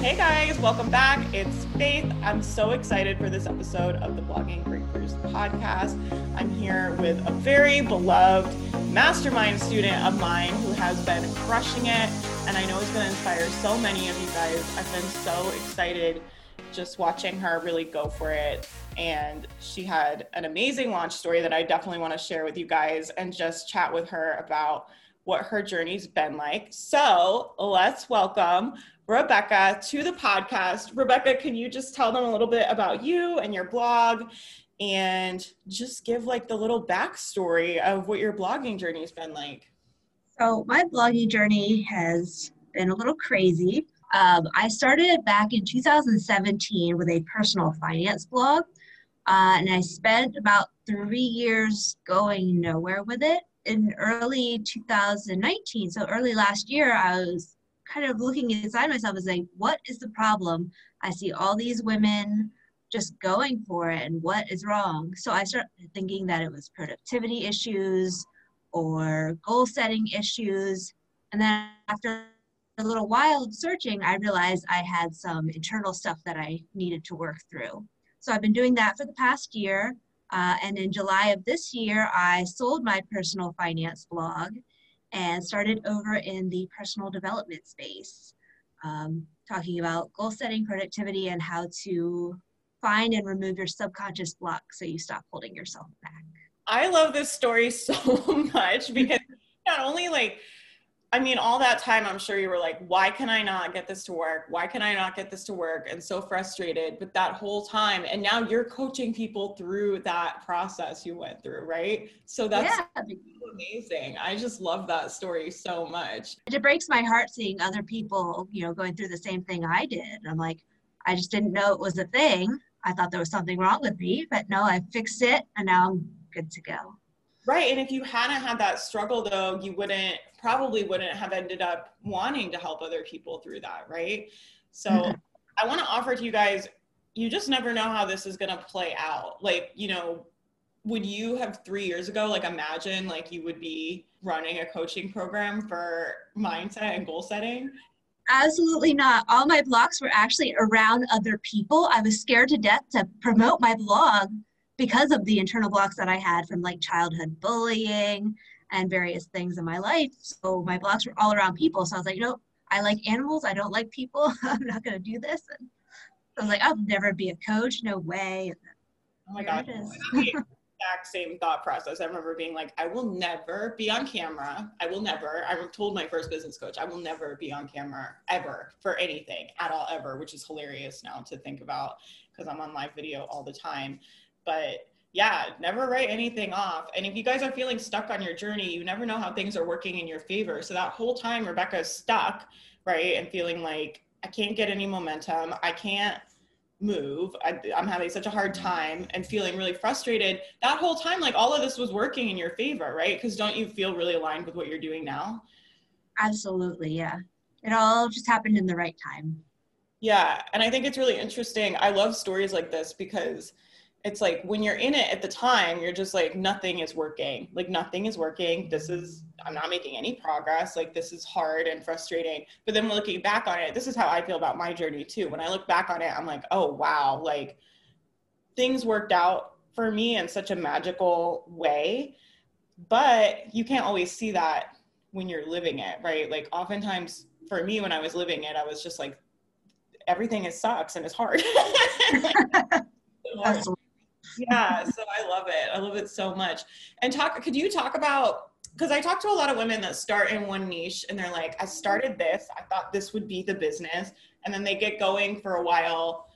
Hey guys, welcome back. It's Faith. I'm so excited for this episode of the Blogging Breakthroughs podcast. I'm here with a very beloved mastermind student of mine who has been crushing it, and I know it's going to inspire so many of you guys. I've been so excited just watching her really go for it. And she had an amazing launch story that I definitely want to share with you guys and just chat with her about what her journey's been like. So let's welcome Rebecca to the podcast. Rebecca, can you just tell them a little bit about you and your blog and just give like the little backstory of what your blogging journey has been like? So, my blogging journey has been a little crazy. Um, I started back in 2017 with a personal finance blog, uh, and I spent about three years going nowhere with it. In early 2019, so early last year, I was kind of looking inside myself and saying, what is the problem? I see all these women just going for it and what is wrong? So I started thinking that it was productivity issues or goal setting issues. And then after a little while of searching, I realized I had some internal stuff that I needed to work through. So I've been doing that for the past year. Uh, and in July of this year, I sold my personal finance blog and started over in the personal development space, um, talking about goal setting, productivity, and how to find and remove your subconscious block so you stop holding yourself back. I love this story so much because not only like I mean, all that time, I'm sure you were like, why can I not get this to work? Why can I not get this to work? And so frustrated. But that whole time, and now you're coaching people through that process you went through, right? So that's yeah. amazing. I just love that story so much. It breaks my heart seeing other people, you know, going through the same thing I did. I'm like, I just didn't know it was a thing. I thought there was something wrong with me, but no, I fixed it and now I'm good to go. Right. And if you hadn't had that struggle though, you wouldn't probably wouldn't have ended up wanting to help other people through that. Right. So mm-hmm. I want to offer to you guys, you just never know how this is going to play out. Like, you know, would you have three years ago, like imagine like you would be running a coaching program for mindset and goal setting? Absolutely not. All my blogs were actually around other people. I was scared to death to promote my blog because of the internal blocks that I had from like childhood bullying and various things in my life. So my blocks were all around people. So I was like, you know, I like animals. I don't like people. I'm not going to do this. And I was like, I'll never be a coach. No way. Oh my God. exact same thought process. I remember being like, I will never be on camera. I will never. I told my first business coach, I will never be on camera ever for anything at all, ever, which is hilarious now to think about because I'm on live video all the time but yeah, never write anything off. And if you guys are feeling stuck on your journey, you never know how things are working in your favor. So that whole time Rebecca is stuck, right? And feeling like I can't get any momentum. I can't move. I, am having such a hard time and feeling really frustrated. That whole time, like all of this was working in your favor, right? Because don't you feel really aligned with what you're doing now? Absolutely. Yeah. It all just happened in the right time. Yeah. And I think it's really interesting. I love stories like this because it's like when you're in it at the time you're just like nothing is working. Like nothing is working. This mm-hmm. is i'm not making any progress. Like this is hard and frustrating. But then looking back on it this is how i feel about my journey too. When i look back on it i'm like oh wow. Like things worked out for me in such a magical way. But you can't always see that when you're living it right? Like oftentimes for me when i was living it i was just like everything is sucks and it's hard. Absolutely yeah so i love it. I love it so much. And talk could you talk about because i talk to a lot of women that start in one niche and they're like i started this. I thought this would be the business. And then they get going for a while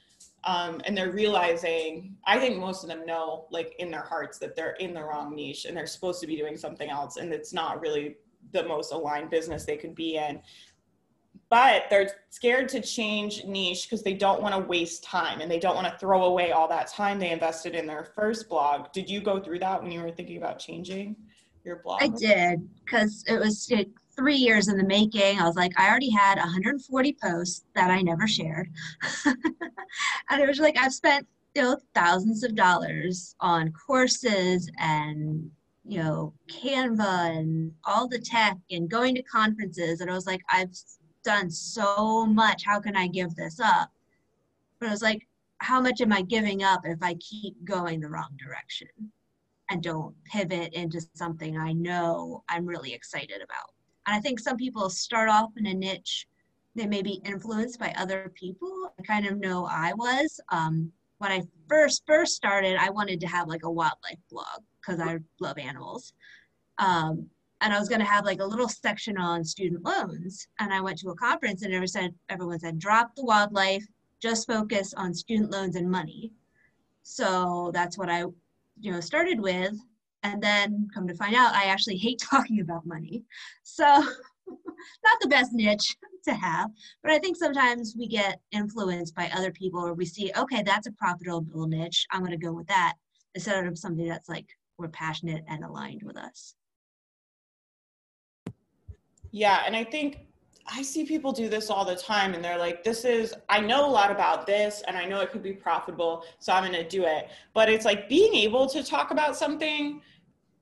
um, and they're realizing i think most of them know like in their hearts that they're in the wrong niche and they're supposed to be doing something else and it's not really the most aligned business they could be in but they're scared to change niche because they don't want to waste time and they don't want to throw away all that time they invested in their first blog. Did you go through that when you were thinking about changing your blog? I did because it was three years in the making. I was like, I already had 140 posts that I never shared. and it was like, I've spent you know thousands of dollars on courses and you know Canva and all the tech and going to conferences and I was like I've done so much. How can I give this up? But I was like, how much am I giving up if I keep going the wrong direction and don't pivot into something I know I'm really excited about? And I think some people start off in a niche, they may be influenced by other people. I kind of know I was. Um, when I first first started, I wanted to have like a wildlife blog because I love animals. Um, and I was going to have like a little section on student loans. And I went to a conference and everyone said, everyone said, drop the wildlife, just focus on student loans and money. So that's what I, you know, started with. And then come to find out, I actually hate talking about money. So not the best niche to have, but I think sometimes we get influenced by other people or we see, okay, that's a profitable niche. I'm going to go with that instead of something that's like we're passionate and aligned with us. Yeah, and I think I see people do this all the time and they're like, this is, I know a lot about this and I know it could be profitable, so I'm going to do it. But it's like being able to talk about something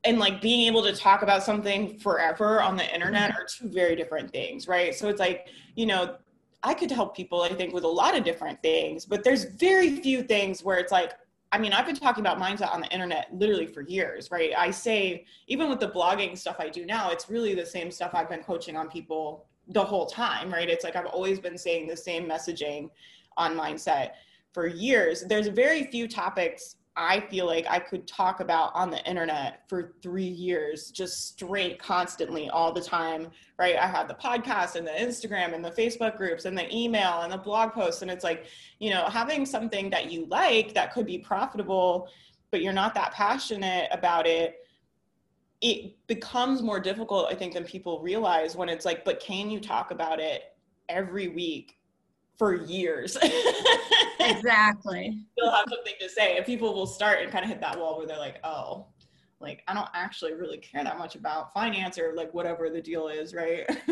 and like being able to talk about something forever on the internet mm-hmm. are two very different things, right? So it's like, you know, I could help people, I think, with a lot of different things, but there's very few things where it's like, I mean, I've been talking about mindset on the internet literally for years, right? I say, even with the blogging stuff I do now, it's really the same stuff I've been coaching on people the whole time, right? It's like I've always been saying the same messaging on mindset for years. There's very few topics I feel like I could talk about on the internet for three years, just straight, constantly, all the time, right? I have the podcast and the Instagram and the Facebook groups and the email and the blog posts. And it's like, you know, having something that you like that could be profitable, but you're not that passionate about it, it becomes more difficult, I think, than people realize when it's like, but can you talk about it every week for years. exactly. You'll have something to say. And people will start and kind of hit that wall where they're like, oh, like I don't actually really care that much about finance or like whatever the deal is, right?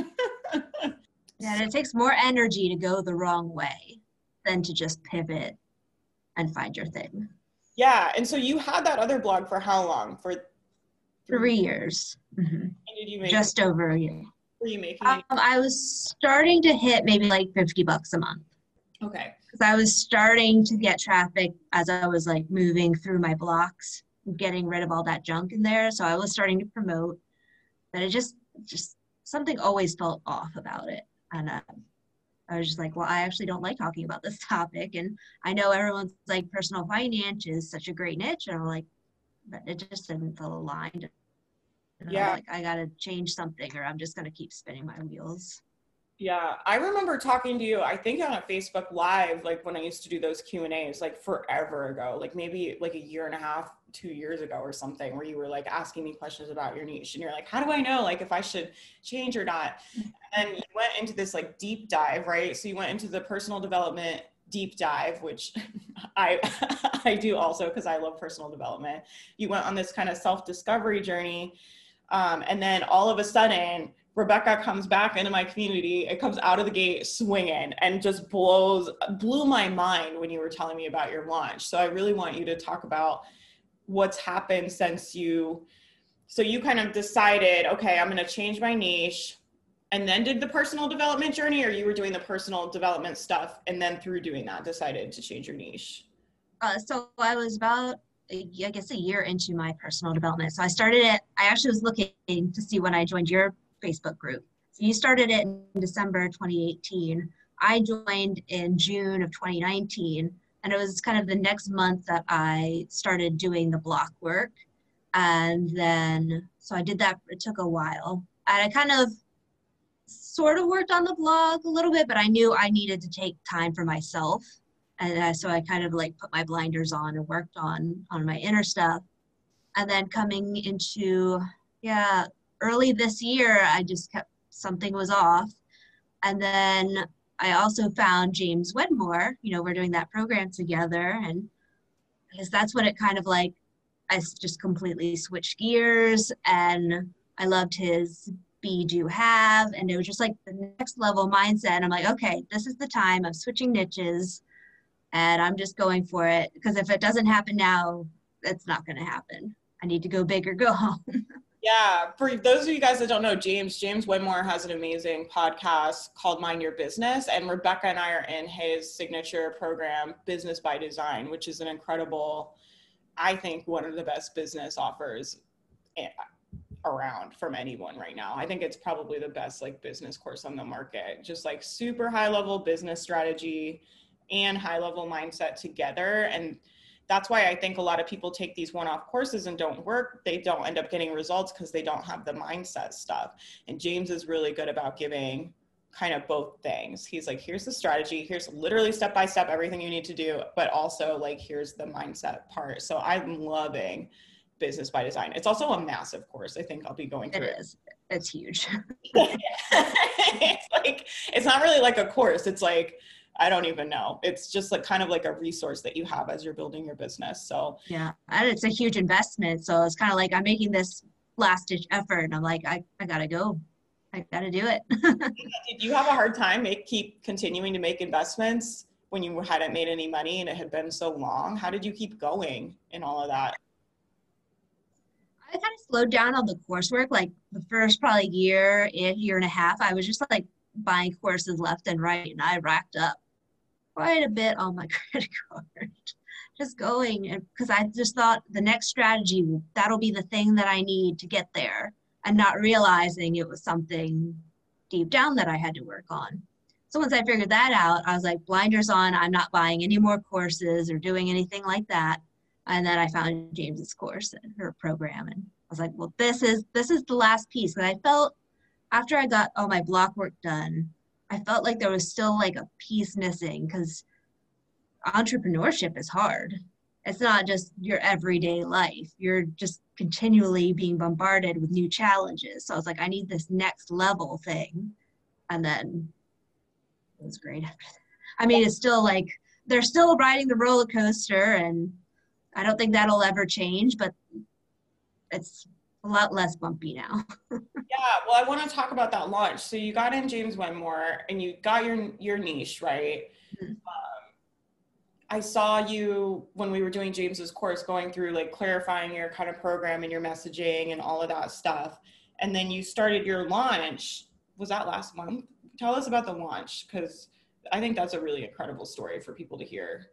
yeah, and it takes more energy to go the wrong way than to just pivot and find your thing. Yeah. And so you had that other blog for how long? For three years. Mm-hmm. did you make just over a year were you making? Um, I was starting to hit maybe like 50 bucks a month. Okay. Because I was starting to get traffic as I was like moving through my blocks, getting rid of all that junk in there. So I was starting to promote, but it just, just something always felt off about it. And uh, I was just like, well, I actually don't like talking about this topic. And I know everyone's like personal finance is such a great niche. And I'm like, but it just didn't feel aligned. And yeah. I'm like, I gotta change something or I'm just gonna keep spinning my wheels. Yeah, I remember talking to you. I think on a Facebook Live, like when I used to do those Q and A's, like forever ago, like maybe like a year and a half, two years ago or something, where you were like asking me questions about your niche, and you're like, "How do I know like if I should change or not?" Mm-hmm. And you went into this like deep dive, right? So you went into the personal development deep dive, which I I do also because I love personal development. You went on this kind of self discovery journey um, and then all of a sudden, Rebecca comes back into my community. It comes out of the gate swinging and just blows, blew my mind when you were telling me about your launch. So I really want you to talk about what's happened since you. So you kind of decided, okay, I'm going to change my niche, and then did the personal development journey, or you were doing the personal development stuff, and then through doing that, decided to change your niche. Uh, so I was about I guess a year into my personal development. So I started it, I actually was looking to see when I joined your Facebook group. So you started it in December 2018. I joined in June of 2019. And it was kind of the next month that I started doing the block work. And then, so I did that, it took a while. And I kind of sort of worked on the blog a little bit, but I knew I needed to take time for myself and uh, so I kind of like put my blinders on and worked on on my inner stuff. And then coming into yeah, early this year, I just kept something was off, and then I also found James Wedmore. You know, we're doing that program together, and because that's what it kind of like. I just completely switched gears, and I loved his be do have and it was just like the next level mindset i'm like okay this is the time of switching niches and I'm just going for it because if it doesn't happen now, it's not going to happen. I need to go big or go home. Yeah, for those of you guys that don't know, James, James Wedmore has an amazing podcast called Mind Your Business. And Rebecca and I are in his signature program, Business by Design, which is an incredible, I think, one of the best business offers around from anyone right now. I think it's probably the best like business course on the market. Just like super high level business strategy and high level mindset together. And that's why I think a lot of people take these one off courses and don't work. They don't end up getting results because they don't have the mindset stuff. And James is really good about giving kind of both things. He's like, here's the strategy, here's literally step by step everything you need to do, but also like, here's the mindset part. So I'm loving business by design. It's also a massive course. I think I'll be going through it. It is. It's huge. it's like, it's not really like a course. It's like, I don't even know. It's just like kind of like a resource that you have as you're building your business. So yeah, and it's a huge investment. So it's kind of like I'm making this last ditch effort, and I'm like, I, I gotta go. I gotta do it. Did you have a hard time make keep continuing to make investments when you hadn't made any money and it had been so long? How did you keep going in all of that? I kind of slowed down on the coursework. Like the first probably year, year and a half, I was just like buying courses left and right, and I racked up quite a bit on my credit card. just going because I just thought the next strategy that'll be the thing that I need to get there, and not realizing it was something deep down that I had to work on. So once I figured that out, I was like, blinders on. I'm not buying any more courses or doing anything like that. And then I found James's course and her program, and I was like, well, this is this is the last piece. And I felt after I got all my block work done, I felt like there was still like a piece missing because entrepreneurship is hard. It's not just your everyday life. You're just continually being bombarded with new challenges. So I was like, I need this next level thing. And then it was great I mean, it's still like they're still riding the roller coaster, and I don't think that'll ever change, but it's a lot less bumpy now. yeah, well, I want to talk about that launch. So you got in James Wedmore and you got your your niche right. Mm-hmm. Um, I saw you when we were doing James's course, going through like clarifying your kind of program and your messaging and all of that stuff. And then you started your launch. Was that last month? Tell us about the launch because I think that's a really incredible story for people to hear.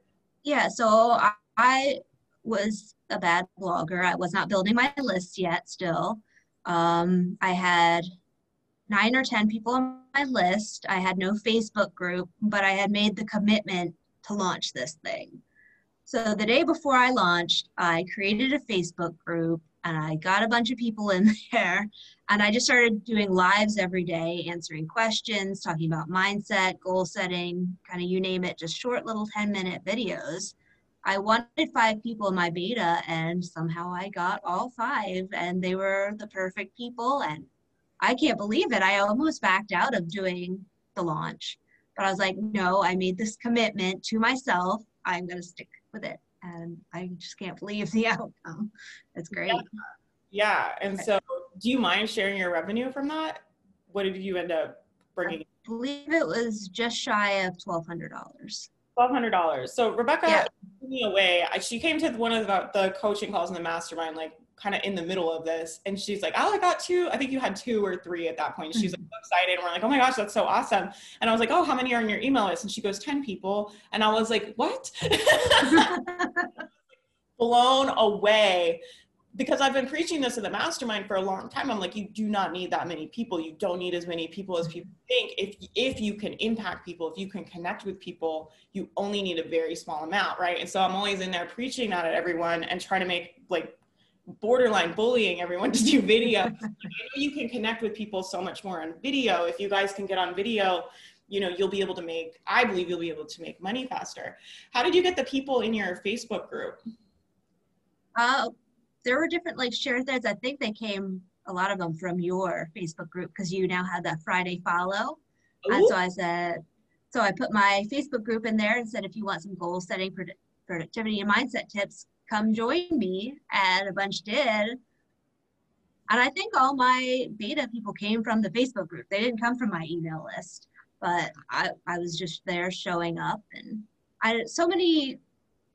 Yeah, so I was a bad blogger. I was not building my list yet still. Um, I had nine or 10 people on my list. I had no Facebook group, but I had made the commitment to launch this thing. So the day before I launched, I created a Facebook group and I got a bunch of people in there and I just started doing lives every day, answering questions, talking about mindset, goal setting, kind of you name it, just short little 10 minute videos. I wanted five people in my beta, and somehow I got all five, and they were the perfect people. And I can't believe it. I almost backed out of doing the launch, but I was like, no, I made this commitment to myself. I'm going to stick with it. And I just can't believe the outcome. It's great. Yeah. yeah. And so, do you mind sharing your revenue from that? What did you end up bringing? I believe it was just shy of $1,200. Twelve hundred dollars. So Rebecca yeah. me away. She came to one of the, the coaching calls in the mastermind, like kind of in the middle of this, and she's like, "Oh, I got two. I think you had two or three at that point." She's like mm-hmm. so excited, and we're like, "Oh my gosh, that's so awesome!" And I was like, "Oh, how many are on your email list?" And she goes, 10 people," and I was like, "What?" Blown away because I've been preaching this in the mastermind for a long time. I'm like, you do not need that many people. You don't need as many people as people think. If if you can impact people, if you can connect with people, you only need a very small amount, right? And so I'm always in there preaching that at everyone and trying to make like borderline bullying everyone to do video. I know you can connect with people so much more on video. If you guys can get on video, you know, you'll be able to make, I believe you'll be able to make money faster. How did you get the people in your Facebook group? Uh, there were different like share threads. I think they came a lot of them from your Facebook group because you now have that Friday follow. Ooh. And so I said, so I put my Facebook group in there and said, if you want some goal setting, productivity, and mindset tips, come join me. And a bunch did. And I think all my beta people came from the Facebook group. They didn't come from my email list, but I, I was just there showing up. And I so many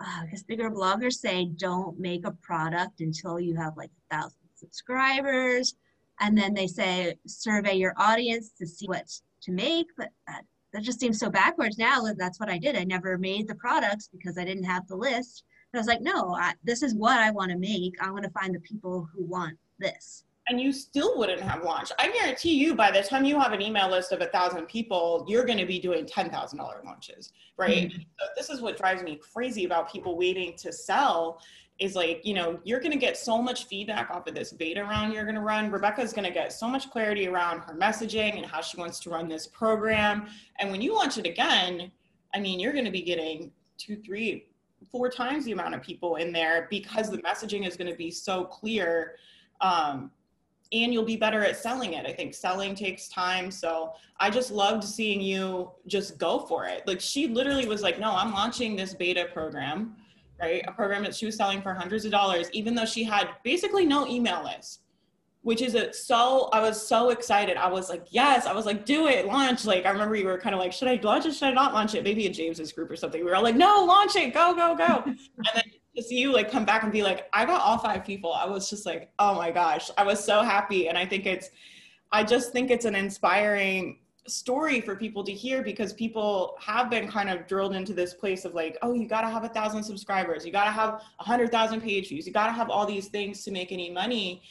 uh, because bigger bloggers say don't make a product until you have like a thousand subscribers. And then they say, survey your audience to see what to make. But that, that just seems so backwards now. That's what I did. I never made the products because I didn't have the list. But I was like, no, I, this is what I want to make. I want to find the people who want this and you still wouldn't have launched. I guarantee you, by the time you have an email list of a thousand people, you're going to be doing ten thousand dollar launches, right? Mm-hmm. So this is what drives me crazy about people waiting to sell. Is like, you know, you're going to get so much feedback off of this beta round you're going to run. Rebecca's going to get so much clarity around her messaging and how she wants to run this program. And when you launch it again, I mean, you're going to be getting two, three, four times the amount of people in there because the messaging is going to be so clear. Um, and you'll be better at selling it. I think selling takes time. So I just loved seeing you just go for it. Like she literally was like, no, I'm launching this beta program, right? A program that she was selling for hundreds of dollars, even though she had basically no email list, which is a, so, I was so excited. I was like, yes, I was like, do it, launch. Like, I remember you were kind of like, should I launch it? Should I not launch it? Maybe in James's group or something. We were all like, no, launch it, go, go, go. and then to see you like come back and be like, I got all five people. I was just like, oh my gosh, I was so happy. And I think it's, I just think it's an inspiring story for people to hear because people have been kind of drilled into this place of like, oh, you got to have a thousand subscribers, you got to have a hundred thousand page views, you got to have all these things to make any money.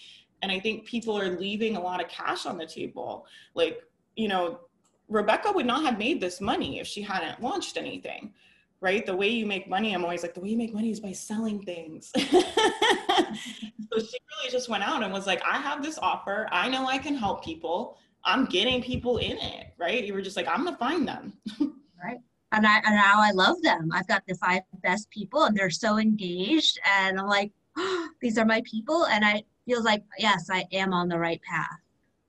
And I think people are leaving a lot of cash on the table. Like, you know, Rebecca would not have made this money if she hadn't launched anything right? The way you make money, I'm always like, the way you make money is by selling things. so she really just went out and was like, I have this offer. I know I can help people. I'm getting people in it, right? You were just like, I'm gonna find them. right. And I and now I love them. I've got the five best people and they're so engaged. And I'm like, oh, these are my people. And I feels like, yes, I am on the right path.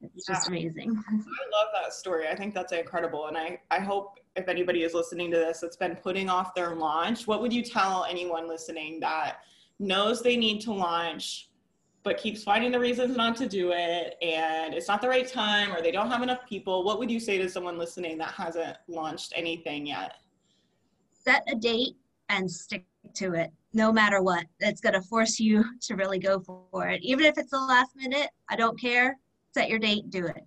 It's just yeah. amazing. I love that story. I think that's incredible. And I, I hope if anybody is listening to this that's been putting off their launch, what would you tell anyone listening that knows they need to launch but keeps finding the reasons not to do it and it's not the right time or they don't have enough people? What would you say to someone listening that hasn't launched anything yet? Set a date and stick to it no matter what. It's going to force you to really go for it. Even if it's the last minute, I don't care set your date, do it.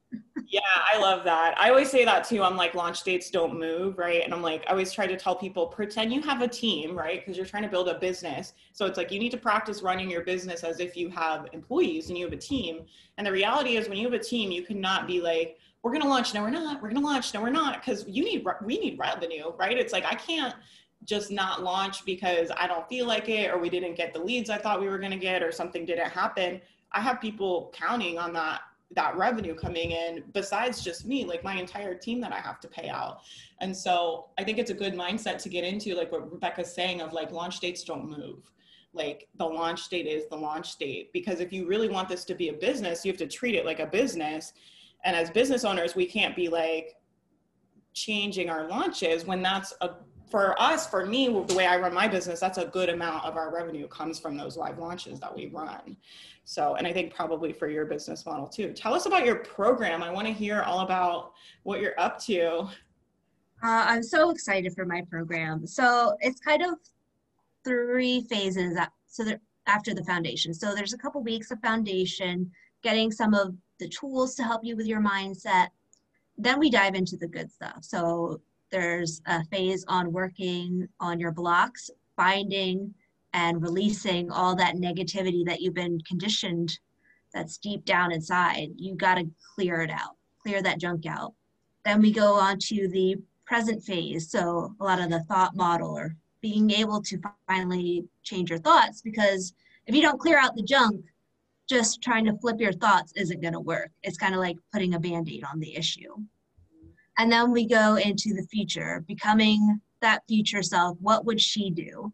yeah, I love that. I always say that too. I'm like, launch dates don't move, right? And I'm like, I always try to tell people, pretend you have a team, right? Because you're trying to build a business. So it's like you need to practice running your business as if you have employees and you have a team. And the reality is, when you have a team, you cannot be like, we're going to launch. No, we're not. We're going to launch. No, we're not. Because you need, we need revenue, right? It's like, I can't just not launch because I don't feel like it or we didn't get the leads I thought we were going to get or something didn't happen. I have people counting on that that revenue coming in besides just me like my entire team that i have to pay out. And so i think it's a good mindset to get into like what rebecca's saying of like launch dates don't move. Like the launch date is the launch date because if you really want this to be a business you have to treat it like a business. And as business owners we can't be like changing our launches when that's a for us for me the way i run my business that's a good amount of our revenue comes from those live launches that we run so, and I think probably for your business model too. Tell us about your program. I want to hear all about what you're up to. Uh, I'm so excited for my program. So it's kind of three phases. So after the foundation. So there's a couple weeks of foundation, getting some of the tools to help you with your mindset. Then we dive into the good stuff. So there's a phase on working on your blocks, finding and releasing all that negativity that you've been conditioned that's deep down inside. You got to clear it out, clear that junk out. Then we go on to the present phase. So, a lot of the thought model or being able to finally change your thoughts because if you don't clear out the junk, just trying to flip your thoughts isn't going to work. It's kind of like putting a band aid on the issue. And then we go into the future, becoming that future self. What would she do?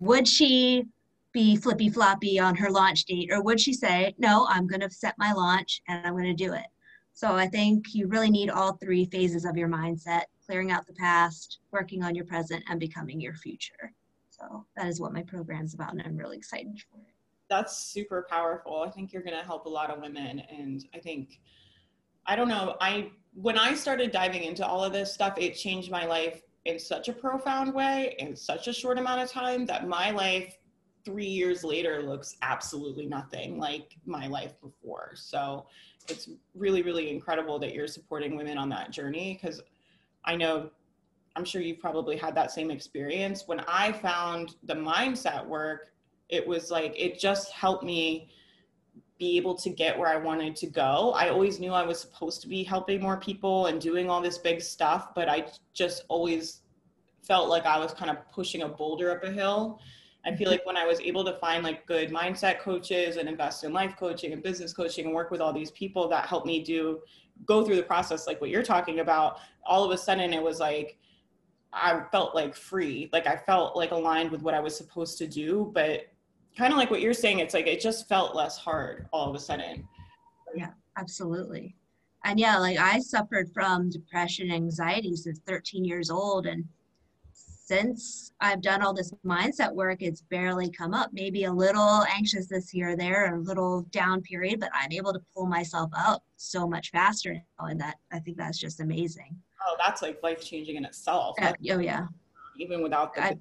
would she be flippy floppy on her launch date or would she say no i'm going to set my launch and i'm going to do it so i think you really need all three phases of your mindset clearing out the past working on your present and becoming your future so that is what my program is about and i'm really excited for it that's super powerful i think you're going to help a lot of women and i think i don't know i when i started diving into all of this stuff it changed my life in such a profound way in such a short amount of time that my life three years later looks absolutely nothing like my life before. So it's really, really incredible that you're supporting women on that journey because I know I'm sure you've probably had that same experience. When I found the mindset work, it was like it just helped me be able to get where I wanted to go. I always knew I was supposed to be helping more people and doing all this big stuff, but I just always felt like I was kind of pushing a boulder up a hill. I feel mm-hmm. like when I was able to find like good mindset coaches and invest in life coaching and business coaching and work with all these people that helped me do go through the process like what you're talking about, all of a sudden it was like I felt like free. Like I felt like aligned with what I was supposed to do, but kind of like what you're saying, it's like it just felt less hard all of a sudden. Yeah, absolutely. And yeah, like I suffered from depression, anxiety since 13 years old. And since I've done all this mindset work, it's barely come up. Maybe a little anxious this here or there, a little down period, but I'm able to pull myself up so much faster now. And that I think that's just amazing. Oh, that's like life changing in itself. Uh, oh, yeah. Even without the. I,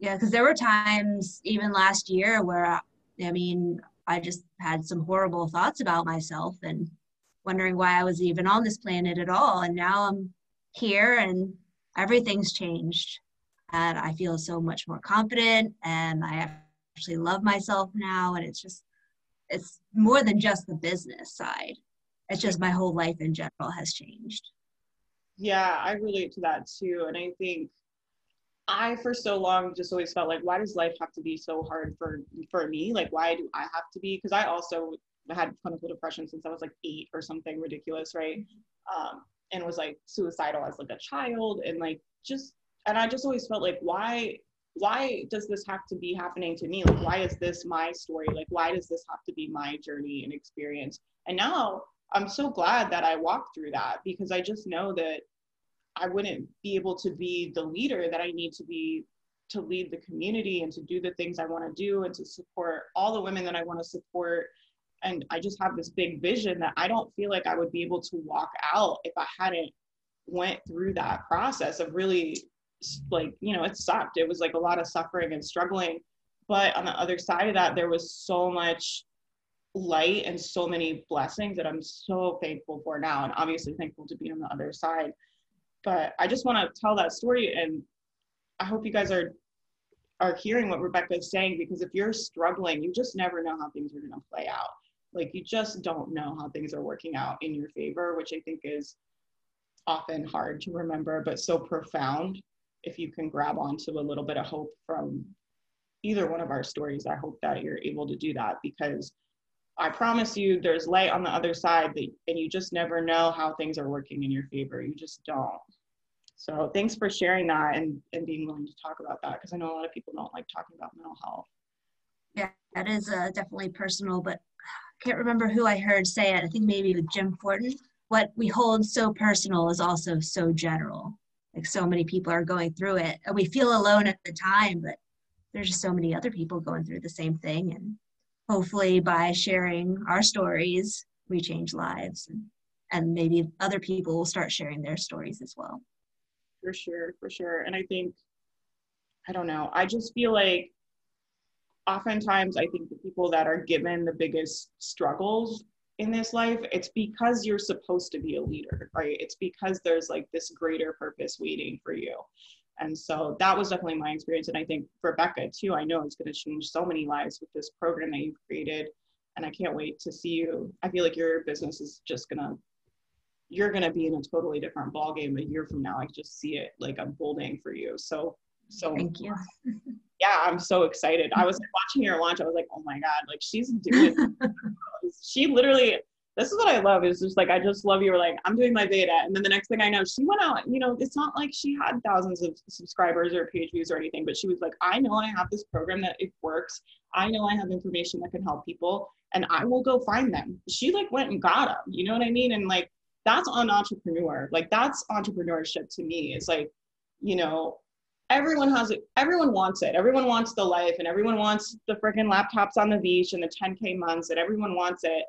yeah, because there were times even last year where, uh, I mean, I just had some horrible thoughts about myself and wondering why I was even on this planet at all. And now I'm here and everything's changed. And i feel so much more confident and i actually love myself now. And it's just it's more than just the business side. It's just my whole life in general has changed. Yeah i relate to that too. And i think i for so long just always felt like why does life have to be so hard for for me like why do i have to be because i also had clinical depression since i was like eight or something ridiculous right um, and was like suicidal as like a child and like just and I just always felt like why why does this have to be happening to me? Like why is this my story? Like why does this have to be my journey and experience? And now I'm so glad that I walked through that because I just know that I wouldn't be able to be the leader that I need to be to lead the community and to do the things I want to do and to support all the women that I want to support. And i just have this big vision that i don't feel like i would be able to walk out if i hadn't went through that process of really like you know it sucked. It was like a lot of suffering and struggling. But on the other side of that there was so much light and so many blessings that i'm so thankful for now and obviously thankful to be on the other side but i just want to tell that story and i hope you guys are are hearing what rebecca is saying because if you're struggling you just never know how things are going to play out. Like you just don't know how things are working out in your favor which i think is often hard to remember but so profound if you can grab onto a little bit of hope from either one of our stories. I hope that you're able to do that because i promise you there's light on the other side that, and you just never know how things are working in your favor you just don't so thanks for sharing that and, and being willing to talk about that because i know a lot of people don't like talking about mental health yeah that is uh, definitely personal but I can't remember who I heard say it. I think maybe with Jim Fortin. What we hold so personal is also so general. Like so many people are going through it, and we feel alone at the time, but there's just so many other people going through the same thing. And hopefully, by sharing our stories, we change lives, and maybe other people will start sharing their stories as well. For sure, for sure. And I think, I don't know. I just feel like oftentimes I think the people that are given the biggest struggles in this life, it's because you're supposed to be a leader, right? It's because there's like this greater purpose waiting for you. And so that was definitely my experience. And I think Rebecca, too, I know it's going to change so many lives with this program that you've created. And I can't wait to see you. I feel like your business is just going to, you're going to be in a totally different ballgame a year from now. I just see it like unfolding for you. So, so thank you. yeah, I'm so excited. I was watching your launch. I was like, oh my God, like she's doing, she literally, this is what I love is just like, I just love you. Were like, I'm doing my beta. And then the next thing I know, she went out, you know, it's not like she had thousands of subscribers or page views or anything, but she was like, I know I have this program that it works. I know I have information that can help people and I will go find them. She like went and got them. You know what I mean? And like, that's on entrepreneur. Like that's entrepreneurship to me. It's like, you know, everyone has it everyone wants it everyone wants the life and everyone wants the freaking laptops on the beach and the 10k months and everyone wants it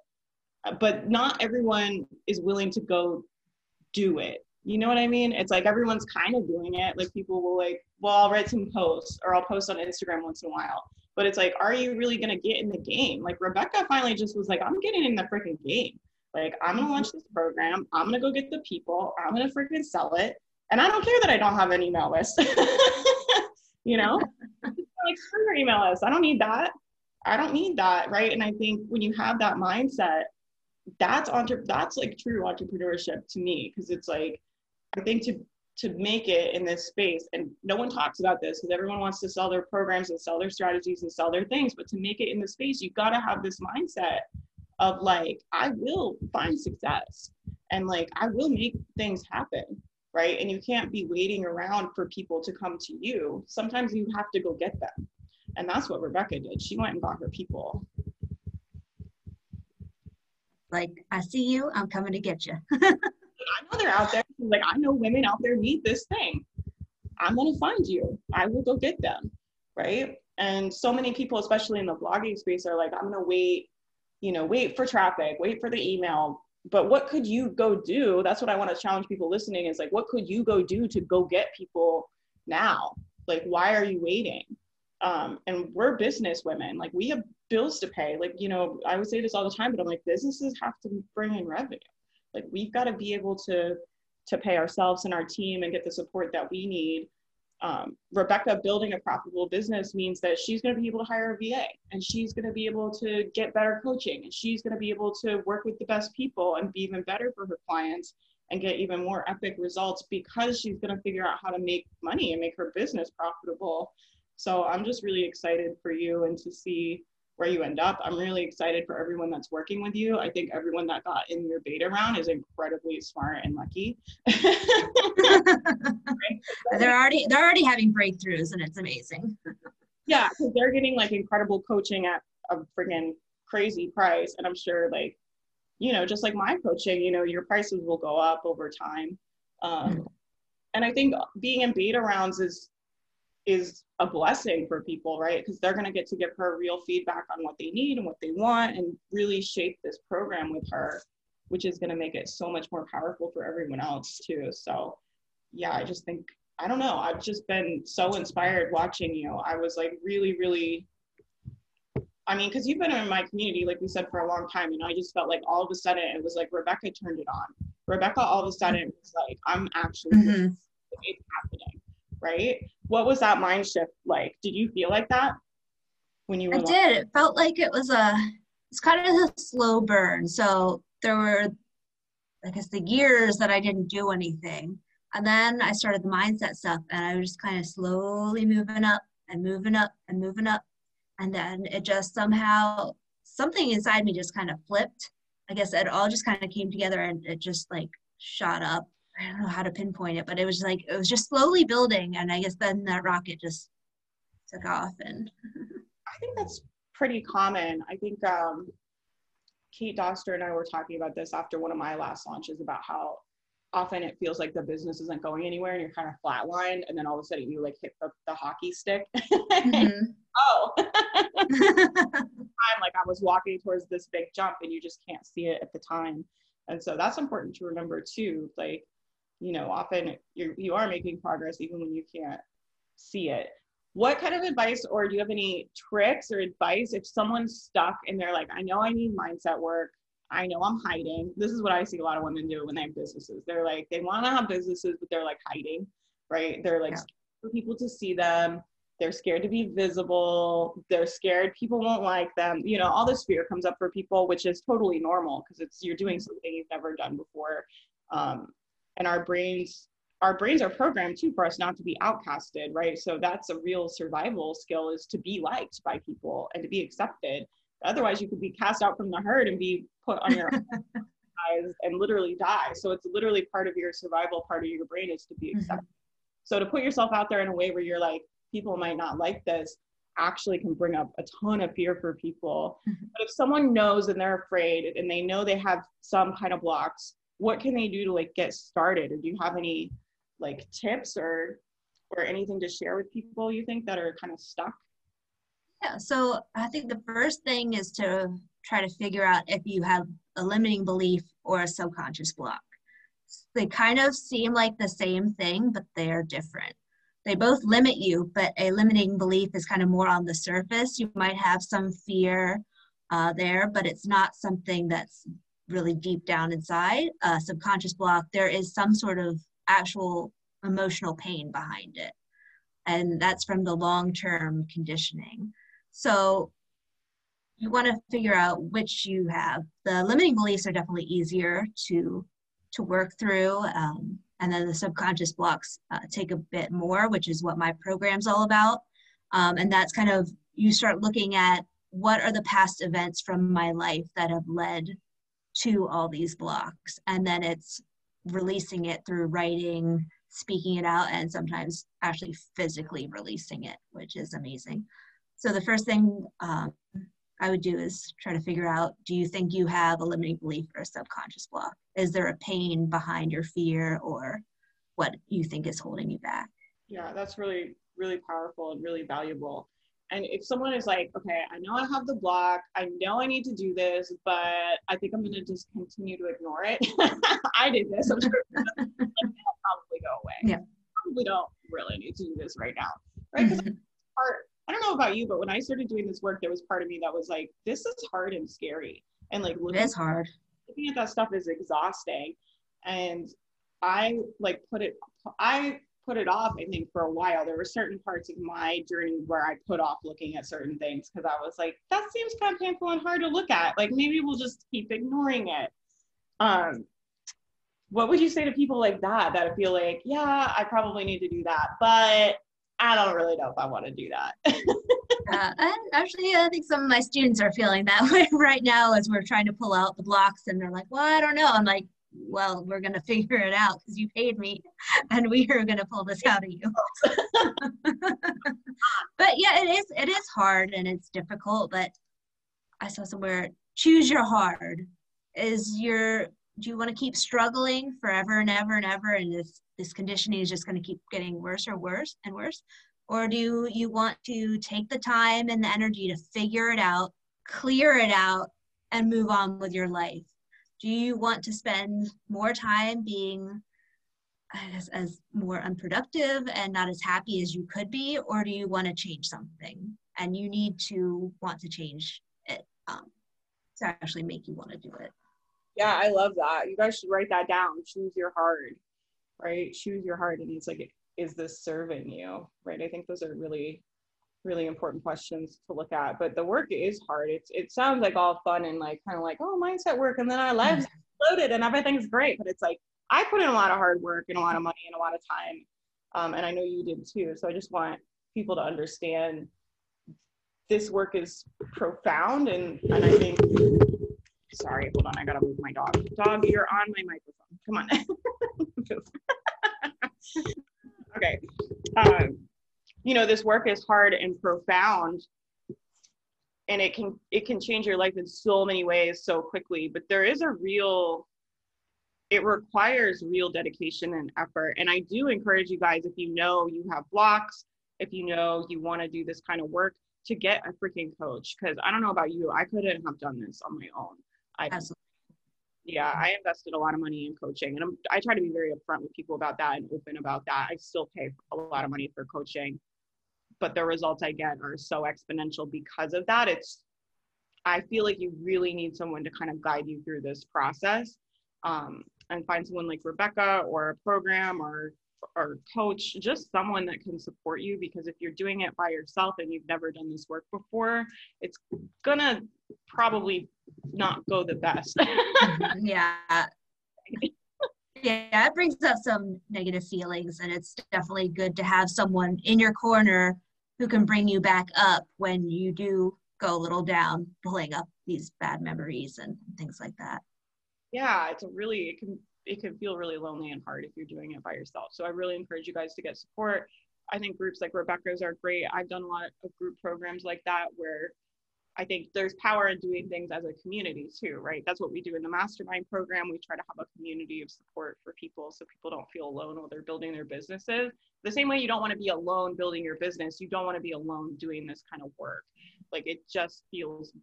but not everyone is willing to go do it You know what I mean? It's like everyone's kind of doing it. Like people will like, well, I'll write some posts or I'll post on Instagram once in a while. But it's like, are you really gonna get in the game? Like Rebecca finally just was like, I'm getting in the freaking game. Like I'm gonna launch this program. I'm gonna go get the people. I'm gonna freaking sell it. And I don't care that I don't have an email list. you know, like screw your email list. I don't need that. I don't need that, right? And I think when you have that mindset, that's entre- that's like true entrepreneurship to me because it's like I think to to make it in this space, and no one talks about this because everyone wants to sell their programs and sell their strategies and sell their things, but to make it in the space, you've got to have this mindset of like, I will find success and like I will make things happen, right? And you can't be waiting around for people to come to you. Sometimes you have to go get them. And that's what Rebecca did. She went and got her people. Like, I see you, I'm coming to get you. I know they're out there. Like, I know women out there need this thing. I'm to find you. I will go get them. Right. And so many people, especially in the blogging space, are like, I'm to wait, you know, wait for traffic, wait for the email. But what could you go do? That's what I want to challenge people listening is like, what could you go do to go get people now? Like, why are you waiting? Um, and we're business women. Like, we have bills to pay. Like, you know, I would say this all the time, but I'm like, businesses have to bring in revenue like we've got to be able to to pay ourselves and our team and get the support that we need um, Rebecca building a profitable business means that she's going to be able to hire a VA and she's going to be able to get better coaching and she's going to be able to work with the best people and be even better for her clients and get even more epic results because she's going to figure out how to make money and make her business profitable. So I'm just really excited for you and to see where you end up. I'm really excited for everyone that's working with you. I think everyone that got in your beta round is incredibly smart and lucky. they're already they're already having breakthroughs and it's amazing. yeah, because they're getting like incredible coaching at a friggin' crazy price. And I'm sure like, you know, just like my coaching, you know, your prices will go up over time. Um, and I think being in beta rounds is is a blessing for people, right? Because they're going to get to give her real feedback on what they need and what they want and really shape this program with her, which is going to make it so much more powerful for everyone else, too. So, yeah, I just think, I don't know, I've just been so inspired watching you. I was like really, really. I mean, because you've been in my community, like we said, for a long time, and I just felt like all of a sudden it was like Rebecca turned it on. Rebecca all of a sudden was like, I'm actually mm-hmm. it's happening, right? What was that mind shift like? Did you feel like that when you were? I did. It felt like it was a. It's kind of a slow burn. So there were, I guess, the years that I didn't do anything, and then I started the mindset stuff, and I was just kind of slowly moving up and moving up and moving up, and then it just somehow something inside me just kind of flipped. I guess it all just kind of came together, and it just like shot up I don't know how to pinpoint it, but it was like it was just slowly building, and I guess then that rocket just took off. And I think that's pretty common. I think um, Kate Doster and I were talking about this after one of my last launches about how often it feels like the business isn't going anywhere and you're kind of flatlined and then all of a sudden you like hit the, the hockey stick mm-hmm. oh i'm like i was walking towards this big jump and you just can't see it at the time and so that's important to remember too like you know, often you're, you are making progress even when you can't see it. What kind of advice, or do you have any tricks or advice if someone's stuck and they're like, I know I need mindset work, I know I'm hiding. This is what I see a lot of women do when they have businesses. They're like, they want to have businesses, but they're like hiding, right? They're like yeah. for people to see them. They're scared to be visible. They're scared people won't like them. You know, all this fear comes up for people, which is totally normal because it's you're doing something you've never done before. Um, and our brains our brains are programmed too for us not to be outcasted right so that's a real survival skill is to be liked by people and to be accepted otherwise you could be cast out from the herd and be put on your eyes and literally die so it's literally part of your survival part of your brain is to be mm-hmm. accepted mm-hmm. so to put yourself out there in a way where you're like people might not like this actually can bring up a ton of fear for people mm-hmm. but if someone knows and they're afraid and they know they have some kind of blocks what can they do to like get started or do you have any like tips or or anything to share with people you think that are kind of stuck yeah so i think the first thing is to try to figure out if you have a limiting belief or a subconscious block they kind of seem like the same thing, but they are different. They both limit you, but a limiting belief is kind of more on the surface. You might have some fear uh, there, but it's not something that's really deep down inside. A subconscious block, there is some sort of actual emotional pain behind it. And that's from the long term conditioning. So you want to figure out which you have. The limiting beliefs are definitely easier to to work through, um, and then the subconscious blocks uh, take a bit more, which is what my program's all about. Um, and that's kind of you start looking at what are the past events from my life that have led to all these blocks, and then it's releasing it through writing, speaking it out, and sometimes actually physically releasing it, which is amazing. So the first thing um, I would do is try to figure out do you think you have a limiting belief or a subconscious block? Is there a pain behind your fear or what you think is holding you back? Yeah, that's really, really powerful and really valuable. And if someone is like, okay, I know I have the block, I know I need to do this, but I think I'm going to just continue to ignore it. I did this. I'm sure it'll probably go away. Yeah. Probably don't really need to do this right now. Right. Because mm-hmm. part I don't know about you, but when I started doing this work, there was part of me that was like, this is hard and scary. And like looking, it is hard. Looking at that stuff is exhausting. And I like put it I put it off, I think, for a while. There were certain parts of my journey where I put off looking at certain things because I was like, that seems kind of painful and hard to look at. Like maybe we'll just keep ignoring it. Um what would you say to people like that that feel like, yeah, I probably need to do that, but I don't really know if I want to do that. uh, actually, I think some of my students are feeling that way right now as we're trying to pull out the blocks, and they're like, "Well, I don't know." I'm like, "Well, we're gonna figure it out because you paid me, and we are gonna pull this out of you." but yeah, it is it is hard and it's difficult. But I saw somewhere choose your hard. Is your do you want to keep struggling forever and ever and ever and this this conditioning is just going to keep getting worse or worse and worse or do you want to take the time and the energy to figure it out clear it out and move on with your life do you want to spend more time being guess, as more unproductive and not as happy as you could be or do you want to change something and you need to want to change it um, to actually make you want to do it yeah, I love that. You guys should write that down. Choose your heart, right? Choose your heart. And it's like, is this serving you, right? I think those are really, really important questions to look at. But the work is hard. It's it sounds like all fun and like kind of like oh mindset work, and then our lives exploded and everything's great. But it's like I put in a lot of hard work and a lot of money and a lot of time, um, and I know you did too. So I just want people to understand this work is profound and and I think Sorry, hold on. I gotta move my dog. Dog, you're on my microphone. Come on. okay. Um, you know, this work is hard and profound, and it can it can change your life in so many ways so quickly. But there is a real it requires real dedication and effort. And I do encourage you guys, if you know you have blocks, if you know you want to do this kind of work, to get a freaking coach. Because I don't know about you, I couldn't have done this on my own. I Absolutely. yeah, I invested a lot of money in coaching, and I'm, I try to be very upfront with people about that and open about that. I still pay a lot of money for coaching, but the results I get are so exponential because of that. It's I feel like you really need someone to kind of guide you through this process, um, and find someone like Rebecca or a program or or coach, just someone that can support you because if you're doing it by yourself and you've never done this work before, it's gonna probably not go the best. Yeah. Yeah, it brings up some negative feelings, and it's definitely good to have someone in your corner who can bring you back up when you do go a little down, pulling up these bad memories and things like that. Yeah, it's a really it can it can feel really lonely and hard if you're doing it by yourself. So I really encourage you guys to get support. I think groups like Rebecca's are great. I've done a lot of group programs like that where I think there's power in doing things as a community too, right? That's what we do in the mastermind program. We try to have a community of support for people so people don't feel alone while they're building their businesses. The same way you don't want to be alone building your business, you don't want to be alone doing this kind of work. Like it just feels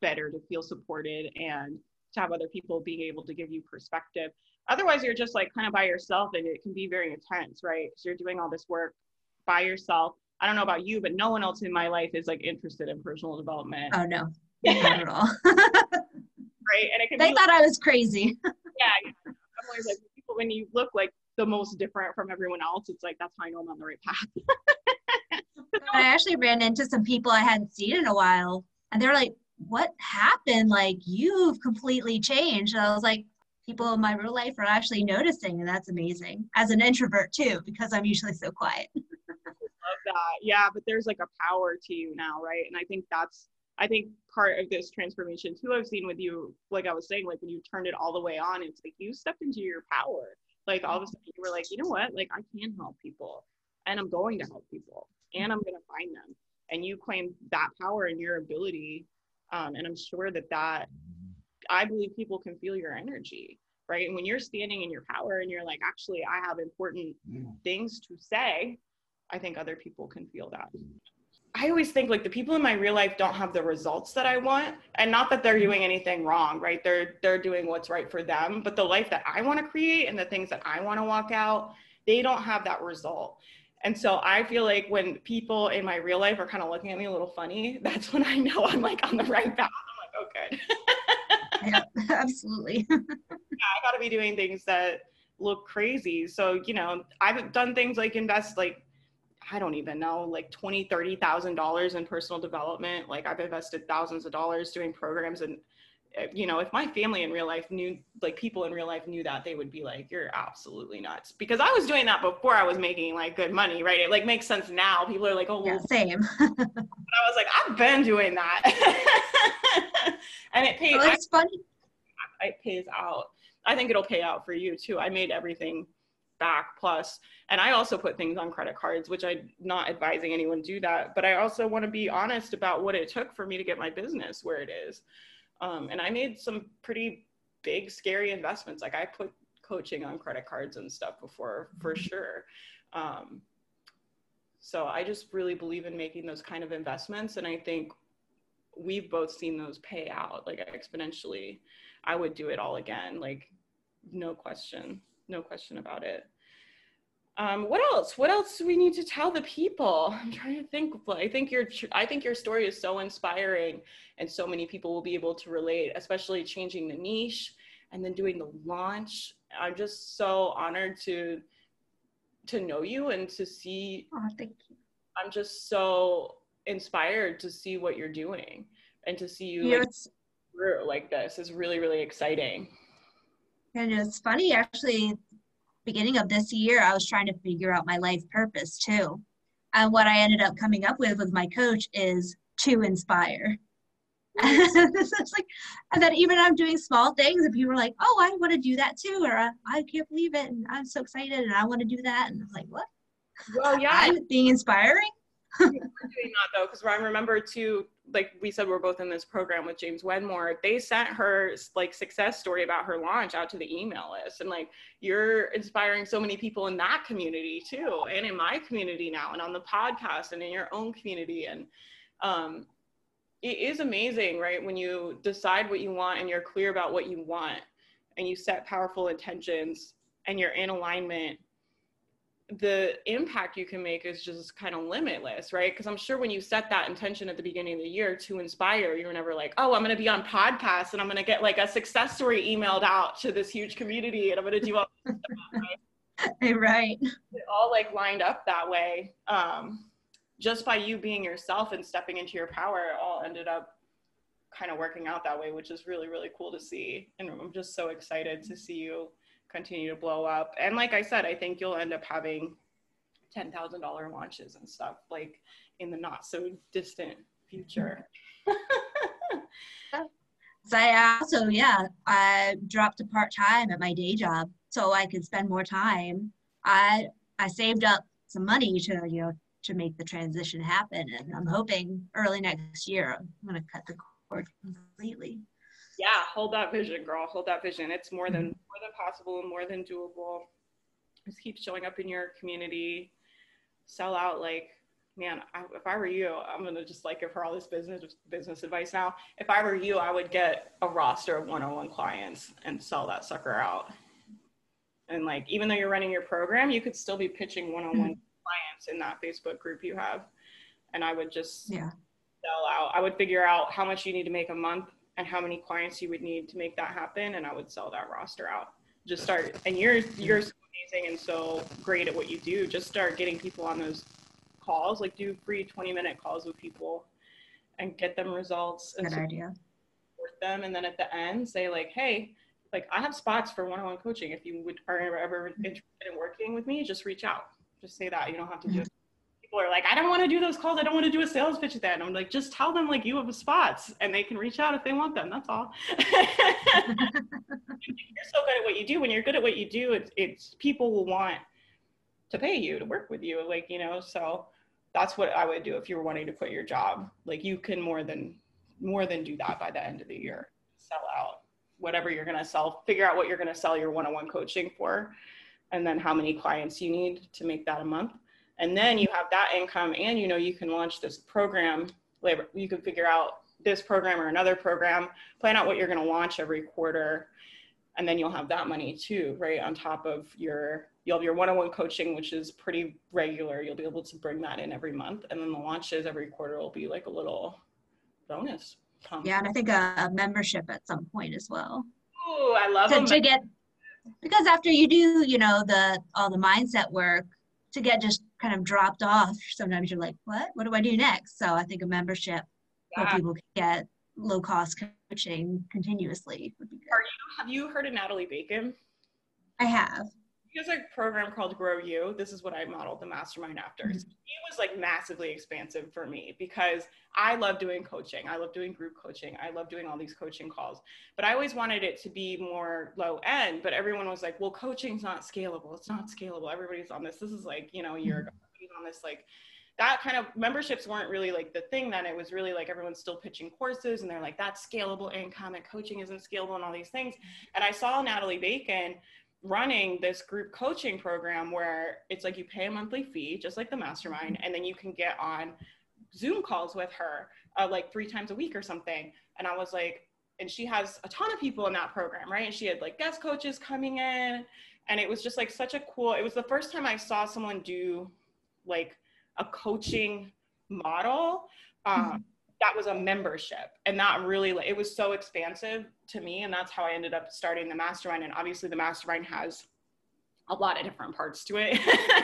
better to feel supported and to have other people being able to give you perspective. otherwise you're just like kind of by yourself and it can be very intense right so you're doing all this work by yourself i don't know about you but no one else in my life is like interested in personal development. Oh no. Not at all. Right? And it can they thought like, i was crazy. Yeah i'm always like people when you look like the most different from everyone else it's like that's how i know i'm on the right path. I actually ran into some people i hadn't seen in a while and they're like what happened? Like you've completely changed. And i was like people in my real life are actually noticing and that's amazing. As an introvert too because i'm usually so quiet yeah but there's like a power to you now right? And i think that's i think part of this transformation too i've seen with you like i was saying like when you turned it all the way on it's like you stepped into your power. Like all of a sudden you were like you know what? Like i can help people and i'm going to help people and i'm going to find them. And you claim that power and your ability um, and i'm sure that that I believe people can feel your energy, right? And when you're standing in your power and you're like, actually, I have important things to say, I think other people can feel that. I always think like the people in my real life don't have the results that I want and not that they're doing anything wrong, right? They're they're doing what's right for them, but the life that I want to create and the things that I want to walk out, they don't have that result. And so I feel like when people in my real life are kind of looking at me a little funny, that's when I know I'm like on the right path. I'm like, oh good. yeah, absolutely. yeah, I got to be doing things that look crazy. So, you know, I've done things like invest like I don't even know, like twenty, thirty thousand dollars in personal development. Like I've invested thousands of dollars doing programs and eh, you know, if my family in real life knew like people in real life knew that, they would be like, You're absolutely nuts. Because I was doing that before I was making like good money, right? It like makes sense now. People are like, Oh yeah, same. but I was like, I've been doing that. and it pays oh, it's funny. It pays out. I think it'll pay out for you too. I made everything back plus and i also put things on credit cards which i'm not advising anyone do that but i also want to be honest about what it took for me to get my business where it is. Um, and i made some pretty big scary investments. Like i put coaching on credit cards and stuff before for mm-hmm. sure. Um, so i just really believe in making those kind of investments and i think we've both seen those pay out like exponentially. I would do it all again like no question no question about it. Um, what else? What else do we need to tell the people? I'm trying to think. I think your I think your story is so inspiring, and so many people will be able to relate. Especially changing the niche and then doing the launch. I'm just so honored to to know you and to see. Oh, thank you. I'm just so inspired to see what you're doing and to see you like, through like this is really really exciting. And it's funny, actually, beginning of this year, I was trying to figure out my life purpose too. And what I ended up coming up with with my coach is to inspire. it's like, and then even I'm doing small things, and people are like, "Oh, I want to do that too," or "I can't believe it," and I'm so excited, and I want to do that, and I'm like, "What?" Well, yeah, I'm being inspiring. Doing that though, because I remember too like we said we're both in this program with james wedmore. They sent her like success story about her launch out to the email list and like you're inspiring so many people in that community too and in my community now and on the podcast and in your own community and um, it is amazing right when you decide what you want and you're clear about what you want and you set powerful intentions and you're in alignment the impact you can make is just kind of limitless, right? Because I'm sure when you set that intention at the beginning of the year to inspire, you were never like, oh, I'm going to be on podcasts and I'm going to get like a success story emailed out to this huge community and I'm going to do all this stuff, right? right. It all like lined up that way. Um, just by you being yourself and stepping into your power, it all ended up kind of working out that way, which is really, really cool to see. And I'm just so excited to see you continue to blow up. And like I said, I think you'll end up having ten thousand dollar launches and stuff like in the not so distant future. so I also, yeah, I dropped a part time at my day job so I could spend more time. I I saved up some money to you know to make the transition happen, and I'm hoping early next year I'm gonna cut the cord completely yeah hold that vision girl hold that vision it's more than mm-hmm. more than possible and more than doable just keep showing up in your community sell out like man I, if i were you i'm gonna just like give her all this business business advice now if i were you i would get a roster of one-on-one clients and sell that sucker out And like, even though you're running your program, you could still be pitching one-on-one mm-hmm. clients in that Facebook group you have. And I would just yeah. sell out. I would figure out how much you need to make a month and how many clients you would need to make that happen. And I would sell that roster out. Just start, and you're, you're so amazing and so great at what you do. Just start getting people on those calls, like do free 20 minute calls with people and get them results. Good idea. Support them. And then at the end say like, Hey, like I have spots for one-on-one coaching. If you would are ever mm-hmm. interested in working with me, just reach out. Just say that. You don't have to do it. People are like, I don't want to do those calls. I don't want to do a sales pitch at that. And I'm like, just tell them like you have spots and they can reach out if they want them. That's all. you're so good at what you do. When you're good at what you do, it's, it's people will want to pay you to work with you. Like, you know, so that's what I would do if you were wanting to quit your job. Like you can more than more than do that by the end of the year. Sell out whatever you're going to sell, figure out what you're going to sell your one-on-one coaching for, and then how many clients you need to make that a month. And then you have that income and you know you can launch this program labor you can figure out this program or another program, plan out what you're going to launch every quarter and then you'll have that money too, right? On top of your you'll have your one-on-one coaching which is pretty regular. You'll be able to bring that in every month and then the launches every quarter will be like a little bonus. Yeah, and I think a, a, membership at some point as well. Oh, I love to, to get because after you do, you know, the all the mindset work to get just kind of dropped off. Sometimes you're like, what? What do I do next? So I think a membership yeah. where people can get low cost coaching continuously would be good. Are you have you heard of Natalie Bacon? I have has a program called Grow You. This is what I modeled the mastermind after. Mm-hmm. It was like massively expansive for me because I love doing coaching. I love doing group coaching. I love doing all these coaching calls. But I always wanted it to be more low end. But everyone was like, well, coaching's not scalable. It's not scalable. Everybody's on this. This is like, you know, a year mm-hmm. on this like that kind of memberships weren't really like the thing then. It was really like everyone's still pitching courses and they're like, that's scalable income and coaching isn't scalable and all these things. And I saw Natalie Bacon running this group coaching program where it's like you pay a monthly fee, just like the mastermind, and then you can get on Zoom calls with her uh, like three times a week or something. And I was like, and she has a ton of people in that program, right? And she had like guest coaches coming in. And it was just like such a cool, it was the first time I saw someone do like a coaching model. Um, mm-hmm that was a membership and that really it was so expansive to me and that's how i ended up starting the mastermind and obviously the mastermind has a lot of different parts to it.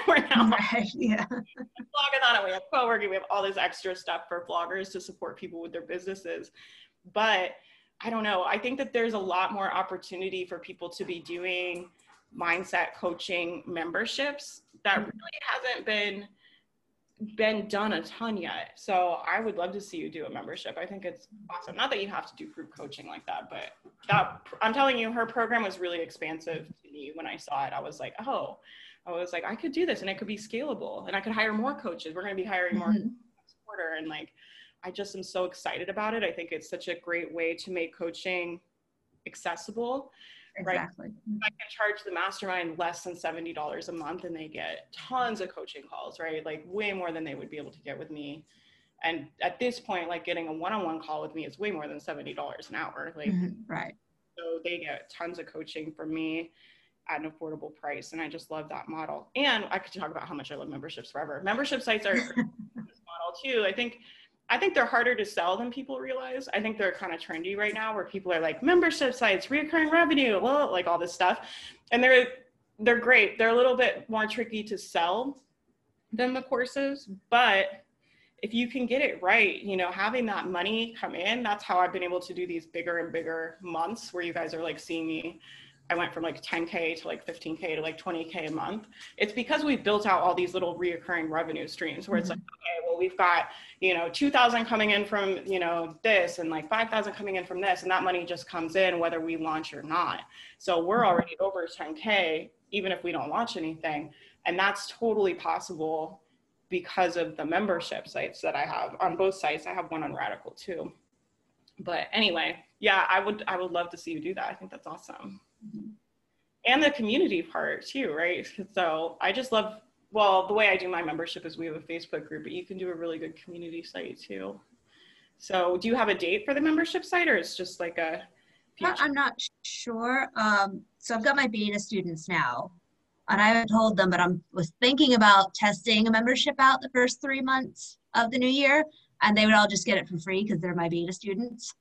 We're now right, yeah. Blogathon we have co-working we have all this extra stuff for bloggers to support people with their businesses. But i don't know i think that there's a lot more opportunity for people to be doing mindset coaching memberships that mm-hmm. really hasn't been been done a ton yet. So I would love to see you do a membership. I think it's awesome. Not that you have to do group coaching like that, but that I'm telling you, her program was really expansive to me when I saw it. I was like, oh, I was like, I could do this and it could be scalable and I could hire more coaches. We're going to be hiring more mm-hmm. quarter. And like, I just am so excited about it. I think it's such a great way to make coaching accessible Exactly. Right? I can charge the mastermind less than $70 a month and they get tons of coaching calls, right? Like way more than they would be able to get with me. And at this point, like getting a one-on-one call with me is way more than $70 an hour. Like, mm-hmm. right. So they get tons of coaching from me at an affordable price. And I just love that model. And I could talk about how much I love memberships forever. Membership sites are model too. I think I think they're harder to sell than people realize. I think they're kind of trendy right now where people are like membership sites, recurring revenue, well, like all this stuff. And they're they're great. They're a little bit more tricky to sell than the courses, but if you can get it right, you know, having that money come in, that's how I've been able to do these bigger and bigger months where you guys are like seeing me I went from like 10K to like 15K to like 20K a month. It's because we've built out all these little reoccurring revenue streams where it's mm-hmm. like, okay, well, we've got, you know, 2000 coming in from, you know, this and like 5,000 coming in from this. And that money just comes in whether we launch or not. So we're mm-hmm. already over 10K, even if we don't launch anything. And that's totally possible because of the membership sites that I have on both sites. I have one on Radical too. But anyway, yeah, I would I would love to see you do that. I think that's awesome and the community part too, right? So I just love, well, the way I do my membership is we have a Facebook group, but you can do a really good community site too. So do you have a date for the membership site or it's just like a, I'm not sure. Um, so I've got my beta students now, and I haven't told them, but I was thinking about testing a membership out the first three months of the new year, and they would all just get it for free because they're my beta students.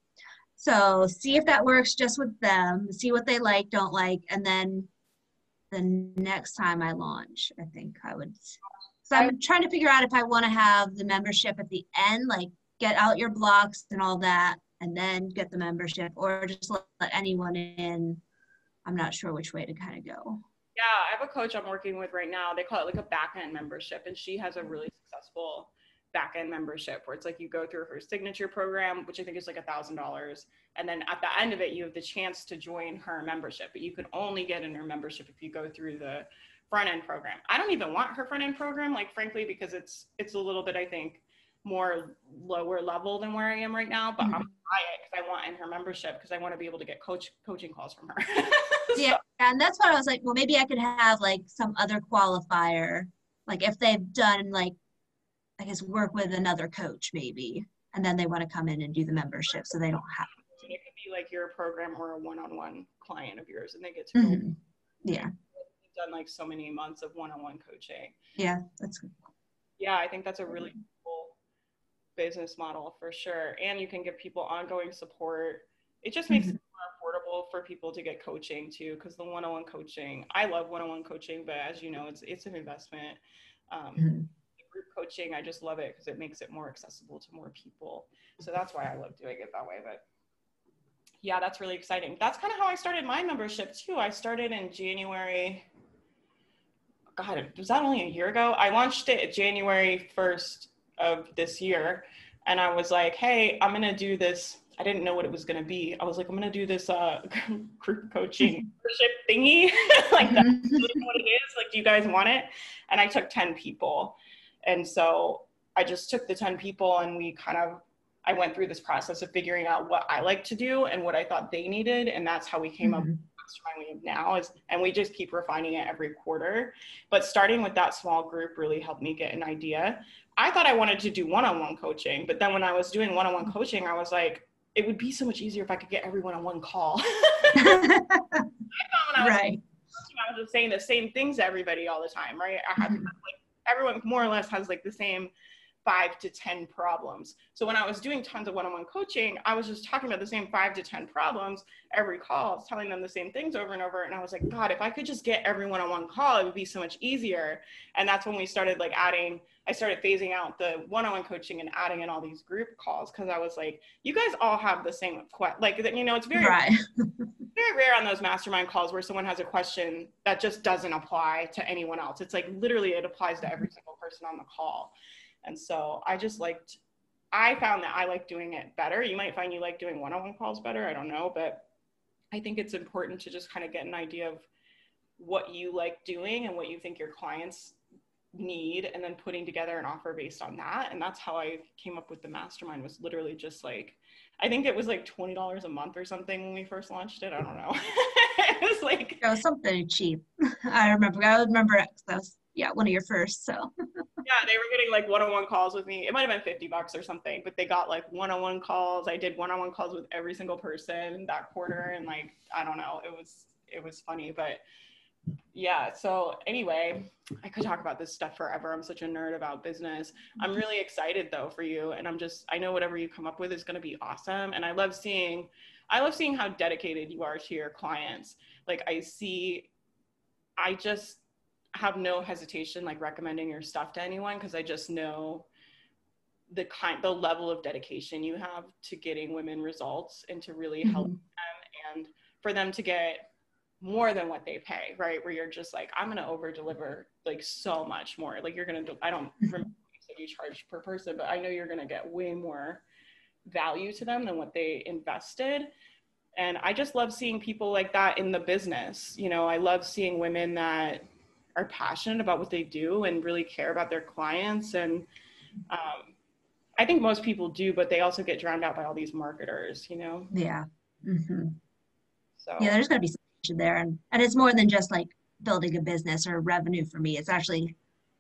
So see if that works just with them, see what they like, don't like, and then the next time I launch, I think I would. So I'm trying to figure out if I want to have the membership at the end, like get out your blocks and all that, and then get the membership, or just let, let anyone in. I'm not sure which way to kind of go. Yeah, I have a coach I'm working with right now. They call it like a back end membership, and she has a really successful back end membership where it's like you go through her signature program, which I think is like a thousand dollars. And then at the end of it, you have the chance to join her membership, but you can only get in her membership if you go through the front end program. I don't even want her front end program, like frankly, because it's it's a little bit, I think, more lower level than where I am right now. But mm-hmm. I'm buy it because I want in her membership because I want to be able to get coach coaching calls from her. so. Yeah, and that's why I was like, well, maybe I could have like some other qualifier, like if they've done like I guess work with another coach maybe, and then they want to come in and do the membership, so they don't have. To. It could be like your program or a one-on-one client of yours, and they get to. Mm-hmm. Yeah. You've done like so many months of one-on-one coaching. Yeah, that's good. Yeah, I think that's a really cool business model for sure, and you can give people ongoing support. It just makes mm-hmm. it more affordable for people to get coaching too, because the one-on-one coaching, I love one-on-one coaching, but as you know, it's it's an investment. Um, mm-hmm group coaching, I just love it because it makes it more accessible to more people. So that's why I love doing it that way. But yeah, that's really exciting. That's kind of how I started my membership too. I started in January. God, was that only a year ago? I launched it January 1st of this year. And I was like, hey, I'm going to do this. I didn't know what it was going to be. I was like, I'm going to do this uh, group coaching membership thingy. like, that's what it is. Like, do you guys want it? And I took 10 people. And so I just took the 10 people and we kind of, I went through this process of figuring out what I like to do and what I thought they needed. And that's how we came mm-hmm. up with the mastermind we have now is, and we just keep refining it every quarter. But starting with that small group really helped me get an idea. I thought I wanted to do one-on-one coaching, but then when I was doing one-on-one coaching, I was like, it would be so much easier if I could get everyone on one call. I right. I was just saying the same things to everybody all the time, right? I had mm-hmm. like everyone more or less has like the same five to 10 problems. So when I was doing tons of one-on-one coaching, I was just talking about the same five to 10 problems every call, telling them the same things over and over. And I was like, God, if I could just get everyone on one call, it would be so much easier. And that's when we started like adding, I started phasing out the one-on-one coaching and adding in all these group calls. Cause I was like, you guys all have the same, like, you know, it's very, right. very rare on those mastermind calls where someone has a question that just doesn't apply to anyone else. It's like literally it applies to every single person on the call. And so I just liked, I found that I like doing it better. You might find you like doing one on one calls better. I don't know. But I think it's important to just kind of get an idea of what you like doing and what you think your clients need and then putting together an offer based on that and that's how i came up with the mastermind was literally just like i think it was like $20 a month or something when we first launched it i don't know. It was like it was something cheap. I remember i remember that was yeah one of your first so. Yeah they were getting like one-on-one calls with me. It might have been 50 bucks or something but they got like one-on-one calls. I did one-on-one calls with every single person that quarter and like i don't know it was it was funny but yeah so anyway i could talk about this stuff forever. I'm such a nerd about business. I'm really excited though for you and i'm just i know whatever you come up with is going to be awesome and i love seeing i love seeing how dedicated you are to your clients. Like i see i just have no hesitation like recommending your stuff to anyone because I just know the kind the level of dedication you have to getting women results and to really help mm-hmm. them and for them to get more than what they pay, right? Where you're just like, I'm gonna over deliver like so much more. Like you're gonna do, I don't remember you charge per person, but I know you're gonna get way more value to them than what they invested. And I just love seeing people like that in the business. You know, I love seeing women that are passionate about what they do and really care about their clients and um, i think most people do but they also get drowned out by all these marketers you know yeah mm-hmm. so yeah there's got to be something there and, and it's more than just like building a business or revenue for me it's actually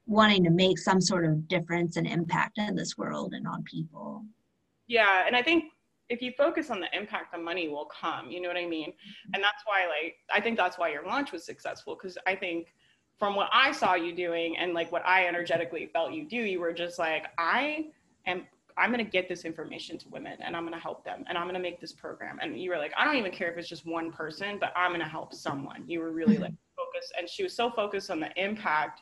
wanting to make some sort of difference and impact in this world and on people yeah and i think if you focus on the impact, the money will come. You know what I mean? Mm-hmm. And that's why, like, I think that's why your launch was successful because I think from what I saw you doing and like what I energetically felt you do, you were just like, I am I'm going to get this information to women and I'm going to help them and I'm going to make this program. And you were like, I don't even care if it's just one person, but I'm going to help someone. You were really mm-hmm. like focused. And she was so focused on the impact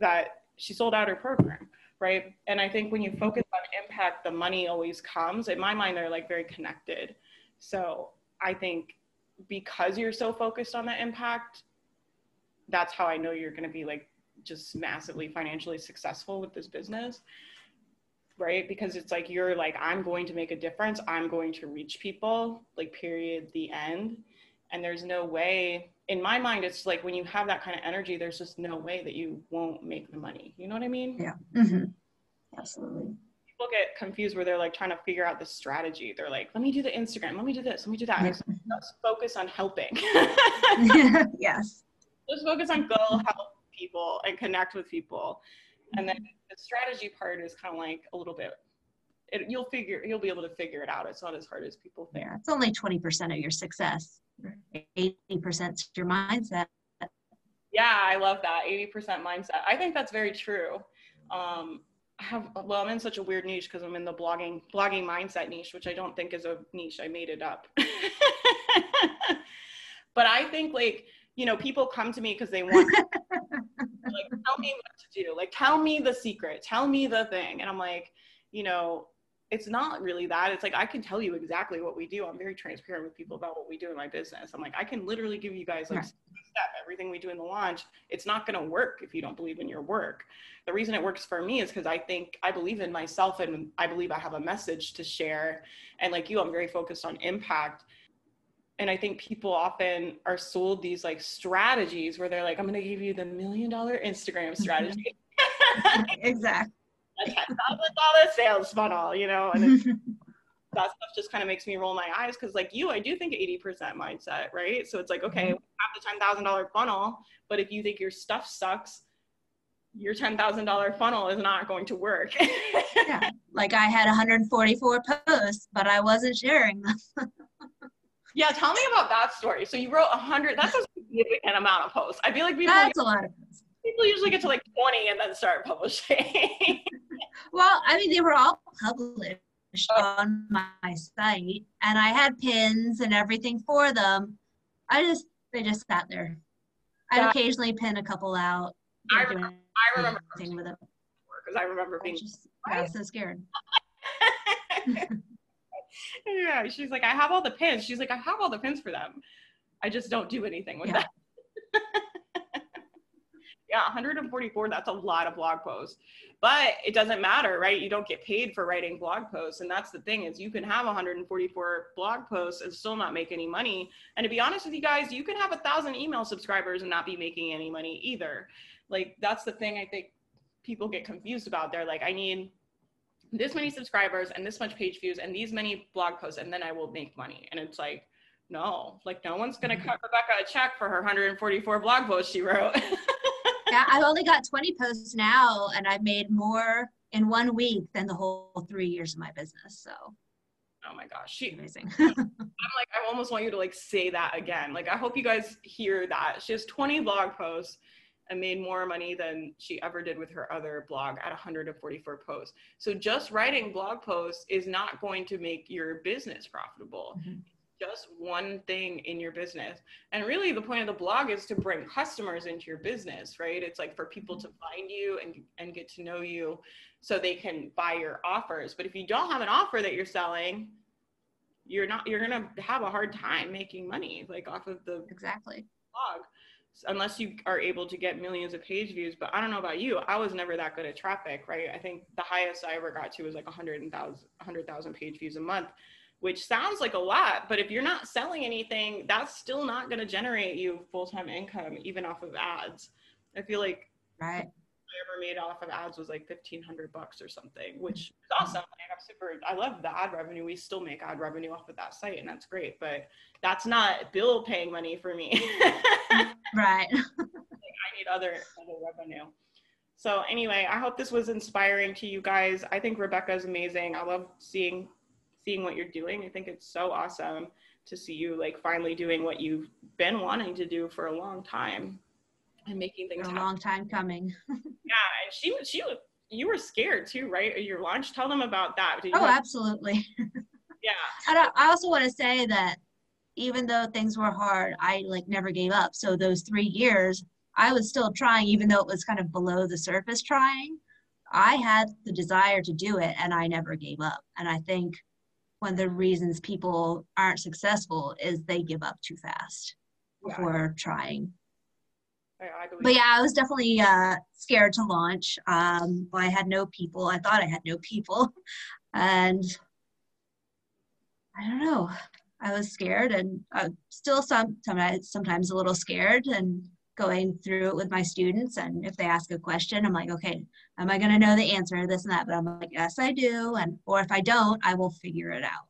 that she sold out her program. Right. And I think when you focus on impact, the money always comes. In my mind, they're like very connected. So I think because you're so focused on the impact, that's how I know you're going to be like just massively financially successful with this business right? Because it's like you're like i'm going to make a difference. I'm going to reach people like period the end. And there's no way in my mind it's like when you have that kind of energy there's just no way that you won't make the money. You know what i mean? Yeah. Mm-hmm. absolutely. People get confused where they're like trying to figure out the strategy. They're like let me do the instagram. Let me do this. Let me do that. Just focus on helping. Yes. Just focus on go help people and connect with people and then the strategy part is kind of like a little bit it, you'll figure you'll be able to figure it out. It's not as hard as people think. Yeah, it's only 20% of your success. 80% is your mindset. Yeah i love that. 80% mindset. I think that's very true. Um, I have well i'm in such a weird niche because i'm in the blogging blogging mindset niche which i don't think is a niche. I made it up. But i think like you know people come to me because they want like tell me what to do. Like tell me the secret. Tell me the thing. And i'm like you know it's not really that. It's like i can tell you exactly what we do. I'm very transparent with people about what we do in my business. I'm like i can literally give you guys like right. step everything we do in the launch. It's not going to work if you don't believe in your work. The reason it works for me is because i think i believe in myself and i believe i have a message to share. And like you i'm very focused on impact and I think people often are sold these like strategies where they're like, I'm going to give you the million dollar Instagram strategy. exactly. A $10,000 sales funnel, you know, and that stuff just kind of makes me roll my eyes because like you, I do think 80% mindset, right? So it's like, okay, mm-hmm. have the $10,000 funnel, but if you think your stuff sucks, your $10,000 funnel is not going to work. yeah. Like I had 144 posts, but I wasn't sharing them. Yeah, tell me about that story. So you wrote a hundred. That's a significant amount of posts. I feel like people. That's a lot of posts. People usually get to like twenty and then start publishing. well, I mean, they were all published oh. on my site, and I had pins and everything for them. I just they just sat there. I'd occasionally pin a couple out. I remember. I remember with it because I remember being I just, I was so scared yeah, she's like, I have all the pins. She's like, I have all the pins for them. I just don't do anything with yeah. them. yeah, 144, that's a lot of blog posts. But it doesn't matter, right? You don't get paid for writing blog posts. And that's the thing is you can have 144 blog posts and still not make any money. And to be honest with you guys, you can have a thousand email subscribers and not be making any money either. Like that's the thing I think people get confused about. They're like, I need this many subscribers and this much page views and these many blog posts and then I will make money. And it's like, no, like no one's gonna mm-hmm. cut Rebecca a check for her 144 blog posts she wrote. yeah, I've only got 20 posts now and I've made more in one week than the whole three years of my business. So oh my gosh she amazing i'm like i almost want you to like say that again like i hope you guys hear that she has 20 blog posts and made more money than she ever did with her other blog at 144 posts. So just writing blog posts is not going to make your business profitable. Mm-hmm. Just one thing in your business. And really the point of the blog is to bring customers into your business, right? It's like for people to find you and and get to know you so they can buy your offers. But if you don't have an offer that you're selling, you're not you're to have a hard time making money like off of the Exactly. blog unless you are able to get millions of page views. But I don't know about you. I was never that good at traffic, right? I think the highest I ever got to was like 100,000 100, page views a month, which sounds like a lot. But if you're not selling anything, that's still not going to generate you full time income, even off of ads. I feel like right. I ever made off of ads was like fifteen hundred bucks or something, which mm-hmm. is awesome. Like I'm super. I love the ad revenue. We still make ad revenue off of that site, and that's great. But that's not bill paying money for me. right. I need other other revenue. So anyway, I hope this was inspiring to you guys. I think Rebecca is amazing. I love seeing seeing what you're doing. I think it's so awesome to see you like finally doing what you've been wanting to do for a long time and making things a happen. long time coming. yeah, and she she you were scared too, right? Your launch. Tell them about that. oh, have- absolutely. yeah. And I, I also want to say that even though things were hard, I like never gave up. So those three years, I was still trying, even though it was kind of below the surface trying. I had the desire to do it and I never gave up. And I think one of the reasons people aren't successful is they give up too fast yeah. before trying. I, I but yeah, I was definitely uh, scared to launch. Um, I had no people. I thought I had no people. And I don't know. I was scared and uh, still some, sometimes, sometimes a little scared and going through it with my students. And if they ask a question, I'm like, okay, am I going to know the answer to this and that? But I'm like, yes, I do. And, or if I don't, I will figure it out.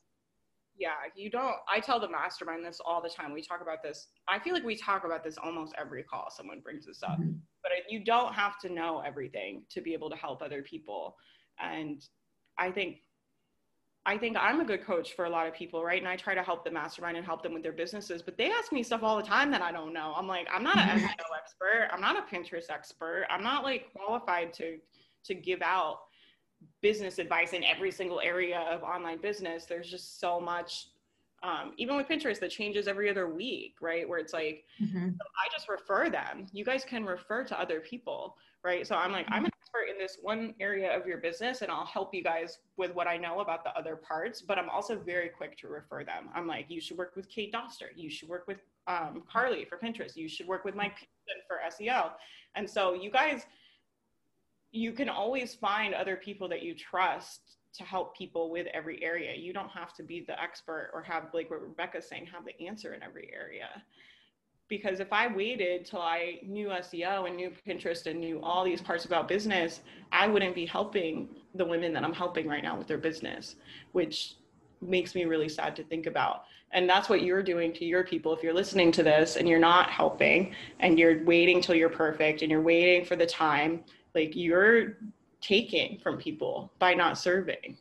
Yeah, you don't. I tell the mastermind this all the time. We talk about this. I feel like we talk about this almost every call someone brings this up. Mm-hmm. But you don't have to know everything to be able to help other people. And I think I think I'm a good coach for a lot of people, right? And I try to help the mastermind and help them with their businesses, but they ask me stuff all the time that I don't know. I'm like, I'm not an SEO expert. I'm not a Pinterest expert. I'm not like qualified to to give out business advice in every single area of online business. There's just so much um, even with Pinterest that changes every other week, right? Where it's like, mm-hmm. I just refer them. You guys can refer to other people, right? So I'm like, I'm an expert in this one area of your business and I'll help you guys with what I know about the other parts, but I'm also very quick to refer them. I'm like, you should work with Kate Doster. You should work with um, Carly for Pinterest. You should work with Mike Pearson for SEO. And so you guys, you can always find other people that you trust to help people with every area. You don't have to be the expert or have, like what Rebecca's saying, have the answer in every area. Because if I waited till I knew SEO and knew Pinterest and knew all these parts about business, I wouldn't be helping the women that I'm helping right now with their business, which makes me really sad to think about. And that's what you're doing to your people. If you're listening to this and you're not helping and you're waiting till you're perfect and you're waiting for the time, like you're taking from people by not serving.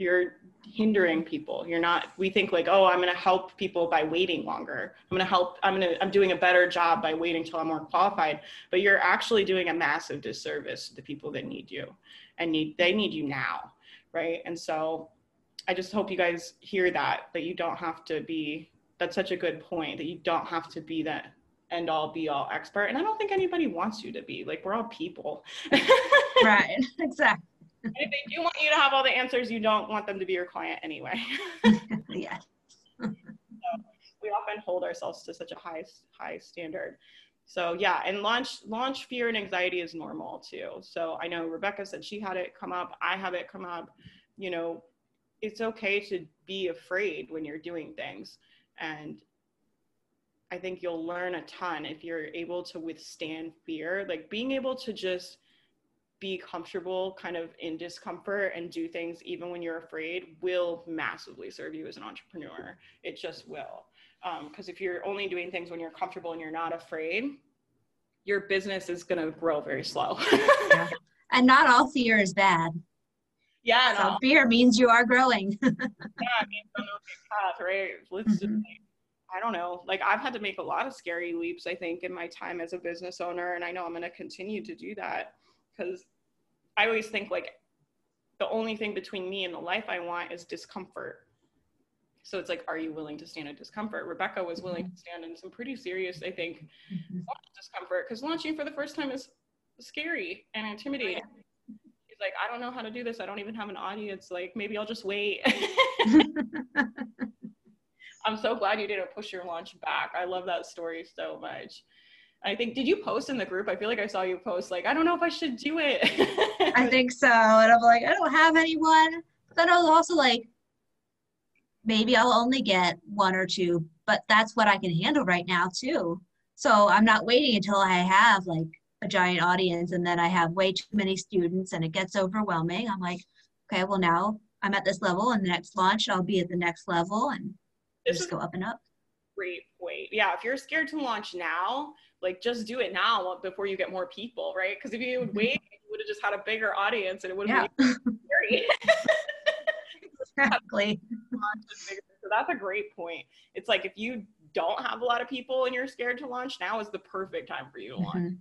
You're hindering people. You're not, we think like, oh, I'm going to help people by waiting longer. I'm going to help, I'm going to, I'm doing a better job by waiting till I'm more qualified. But you're actually doing a massive disservice to the people that need you and need, they need you now. Right. And so I just hope you guys hear that, that you don't have to be, that's such a good point that you don't have to be that end all be all expert. And I don't think anybody wants you to be like, we're all people. right. Exactly. And if they do want you to have all the answers, you don't want them to be your client anyway. yes. so we often hold ourselves to such a high, high standard. So yeah, and launch launch fear and anxiety is normal too. So I know Rebecca said she had it come up. I have it come up. You know, it's okay to be afraid when you're doing things, and I think you'll learn a ton if you're able to withstand fear. Like being able to just be comfortable kind of in discomfort and do things even when you're afraid will massively serve you as an entrepreneur. It just will. Because um, if you're only doing things when you're comfortable and you're not afraid, your business is going to grow very slow. yeah. And not all fear is bad. Yeah. So no. fear means you are growing. yeah, it means path, right? Let's mm-hmm. just I don't know. Like I've had to make a lot of scary leaps, I think, in my time as a business owner. And I know I'm going to continue to do that because I always think like the only thing between me and the life I want is discomfort. So it's like, are you willing to stand in discomfort? Rebecca was willing to stand in some pretty serious, I think, mm-hmm. discomfort because launching for the first time is scary and intimidating. He's like, I don't know how to do this. I don't even have an audience. Like, maybe I'll just wait. I'm so glad you didn't push your launch back. I love that story so much. I think did you post in the group? I feel like I saw you post like I don't know if I should do it. I think so, and I'm like I don't have anyone. But then I was also like, maybe I'll only get one or two, but that's what I can handle right now too. So I'm not waiting until I have like a giant audience and then I have way too many students and it gets overwhelming. I'm like, okay, well now I'm at this level and the next launch I'll be at the next level and just go up and up. Great point. Yeah, if you're scared to launch now, like just do it now before you get more people, right? Because if you would wait, you would have just had a bigger audience and it would have yeah. been scary. exactly. so that's a great point. It's like if you don't have a lot of people and you're scared to launch, now is the perfect time for you to launch. Mm-hmm.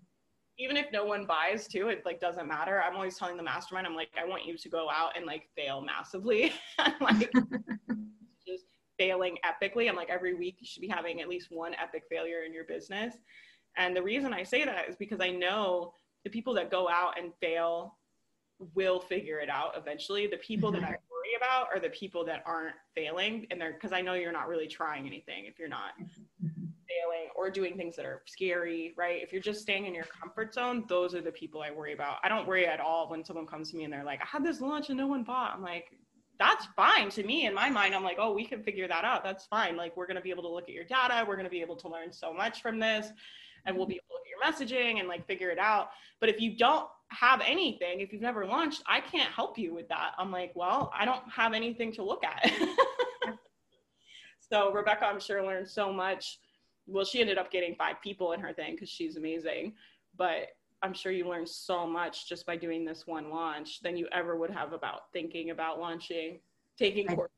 Even if no one buys too, it like doesn't matter. I'm always telling the mastermind, I'm like, I want you to go out and like fail massively. like just failing epically. I'm like every week you should be having at least one epic failure in your business. And the reason I say that is because I know the people that go out and fail will figure it out eventually. The people mm-hmm. that I worry about are the people that aren't failing and they're because I know you're not really trying anything if you're not mm-hmm. failing or doing things that are scary, right? If you're just staying in your comfort zone, those are the people I worry about. I don't worry at all when someone comes to me and they're like, I had this lunch and no one bought. I'm like, that's fine to me in my mind i'm like oh we can figure that out that's fine like we're going to be able to look at your data we're going to be able to learn so much from this and we'll mm-hmm. be able to look at your messaging and like figure it out. But if you don't have anything if you've never launched i can't help you with that. I'm like well i don't have anything to look at. So rebecca i'm sure learned so much. Well she ended up getting five people in her thing because she's amazing. But i'm sure you learned so much just by doing this one launch than you ever would have about thinking about launching taking courses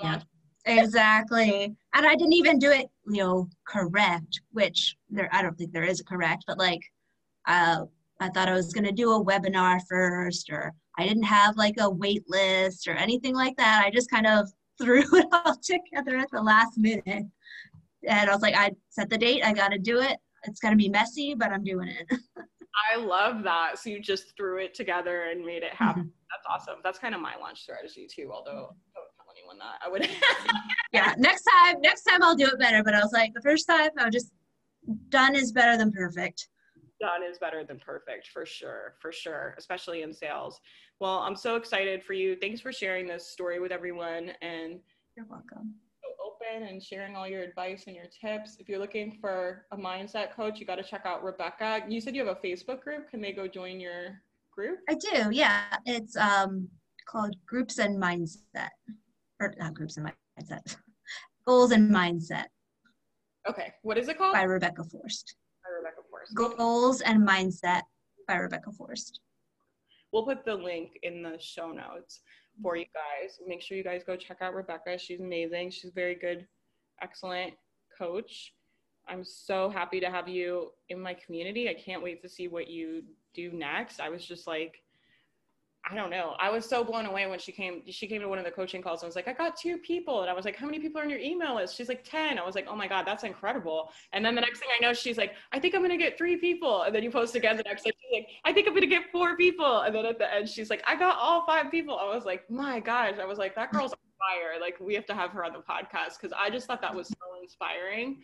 about yeah. launching exactly and i didn't even do it you know correct which there i don't think there is a correct but like uh I thought I was going to do a webinar first, or I didn't have like a wait list or anything like that. I just kind of threw it all together at the last minute. And I was like, I set the date, I got to do it. It's going to be messy, but I'm doing it. I love that. So you just threw it together and made it happen. Mm-hmm. That's awesome. That's kind of my launch strategy too, although anyone that. I would Yeah, next time, next time I'll do it better. But I was like, the first time I was just done is better than perfect. Done is better than perfect for sure for sure especially in sales. Well i'm so excited for you. Thanks for sharing this story with everyone and you're welcome. so open and sharing all your advice and your tips. If you're looking for a mindset coach you got to check out rebecca. You said you have a facebook group. Can they go join your group? I do yeah. It's um called groups and mindset or not groups and mindset goals and mindset okay what is it called by rebecca forst Goals and Mindset by Rebecca Forst. We'll put the link in the show notes for you guys. Make sure you guys go check out Rebecca. She's amazing. She's very good, excellent coach. I'm so happy to have you in my community. I can't wait to see what you do next. I was just like, I don't know. I was so blown away when she came. She came to one of the coaching calls and was like, "I got two people," and I was like, "How many people are on your email list?" She's like, 10. I was like, "Oh my god, that's incredible!" And then the next thing I know, she's like, "I think I'm gonna get three people," and then you post again the next day. She's like, "I think I'm gonna get four people," and then at the end, she's like, "I got all five people." I was like, "My gosh!" I was like, "That girl's on fire!" Like we have to have her on the podcast because I just thought that was so inspiring.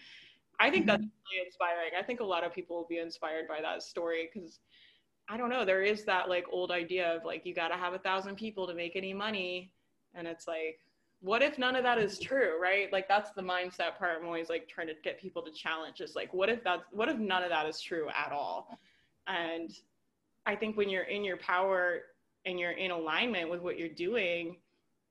I think that's really inspiring. I think a lot of people will be inspired by that story because I don't know, there is that like old idea of like you got to have a thousand people to make any money. And it's like, what if none of that is true, right? Like that's the mindset part. I'm always like trying to get people to challenge. Is like, what if that's what if none of that is true at all? And I think when you're in your power and you're in alignment with what you're doing,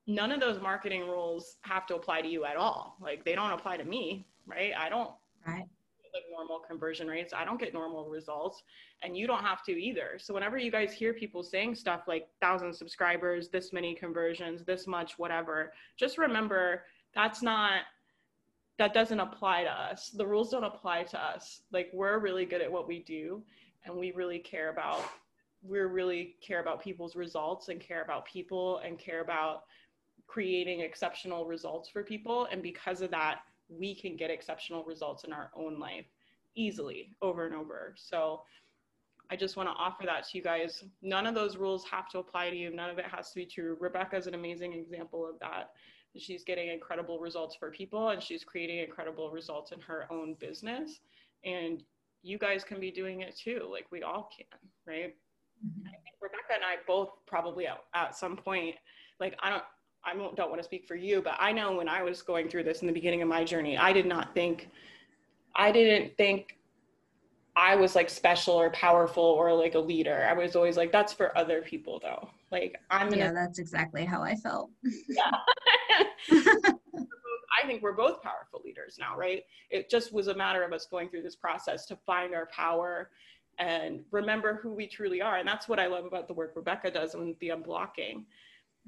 none of those marketing rules have to apply to you at all. Like they don't apply to me, right? I don't right like normal conversion rates. I don't get normal results and you don't have to either. So whenever you guys hear people saying stuff like thousand subscribers, this many conversions, this much, whatever, just remember that's not that doesn't apply to us. The rules don't apply to us. Like we're really good at what we do and we really care about we really care about people's results and care about people and care about creating exceptional results for people and because of that we can get exceptional results in our own life easily over and over. So I just want to offer that to you guys. None of those rules have to apply to you. None of it has to be true. Rebecca is an amazing example of that. She's getting incredible results for people and she's creating incredible results in her own business. And you guys can be doing it too. Like we all can, right? Mm-hmm. I think Rebecca and I both probably at, at some point, like I don't I don't want to speak for you, but I know when I was going through this in the beginning of my journey, I did not think, I didn't think I was like special or powerful or like a leader. I was always like, that's for other people though. Like I'm gonna. Yeah, that's exactly how I felt. yeah. I think we're both powerful leaders now, right? It just was a matter of us going through this process to find our power and remember who we truly are. And that's what I love about the work Rebecca does and the unblocking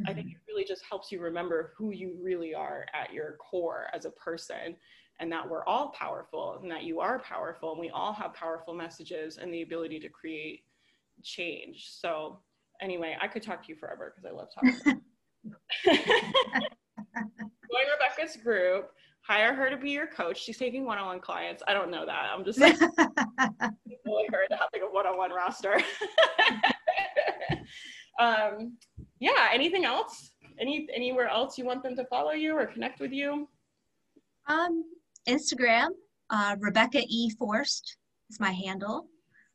mm-hmm. I think mm-hmm. it really just helps you remember who you really are at your core as a person and that we're all powerful and that you are powerful and we all have powerful messages and the ability to create change. So anyway, I could talk to you forever because I love talking. Join Rebecca's group. Hire her to be your coach. She's taking one-on-one clients. I don't know that. I'm just like her to have like a one-on-one roster. um, yeah. Anything else? Any anywhere else you want them to follow you or connect with you? Um, Instagram, uh, Rebecca E Forst is my handle.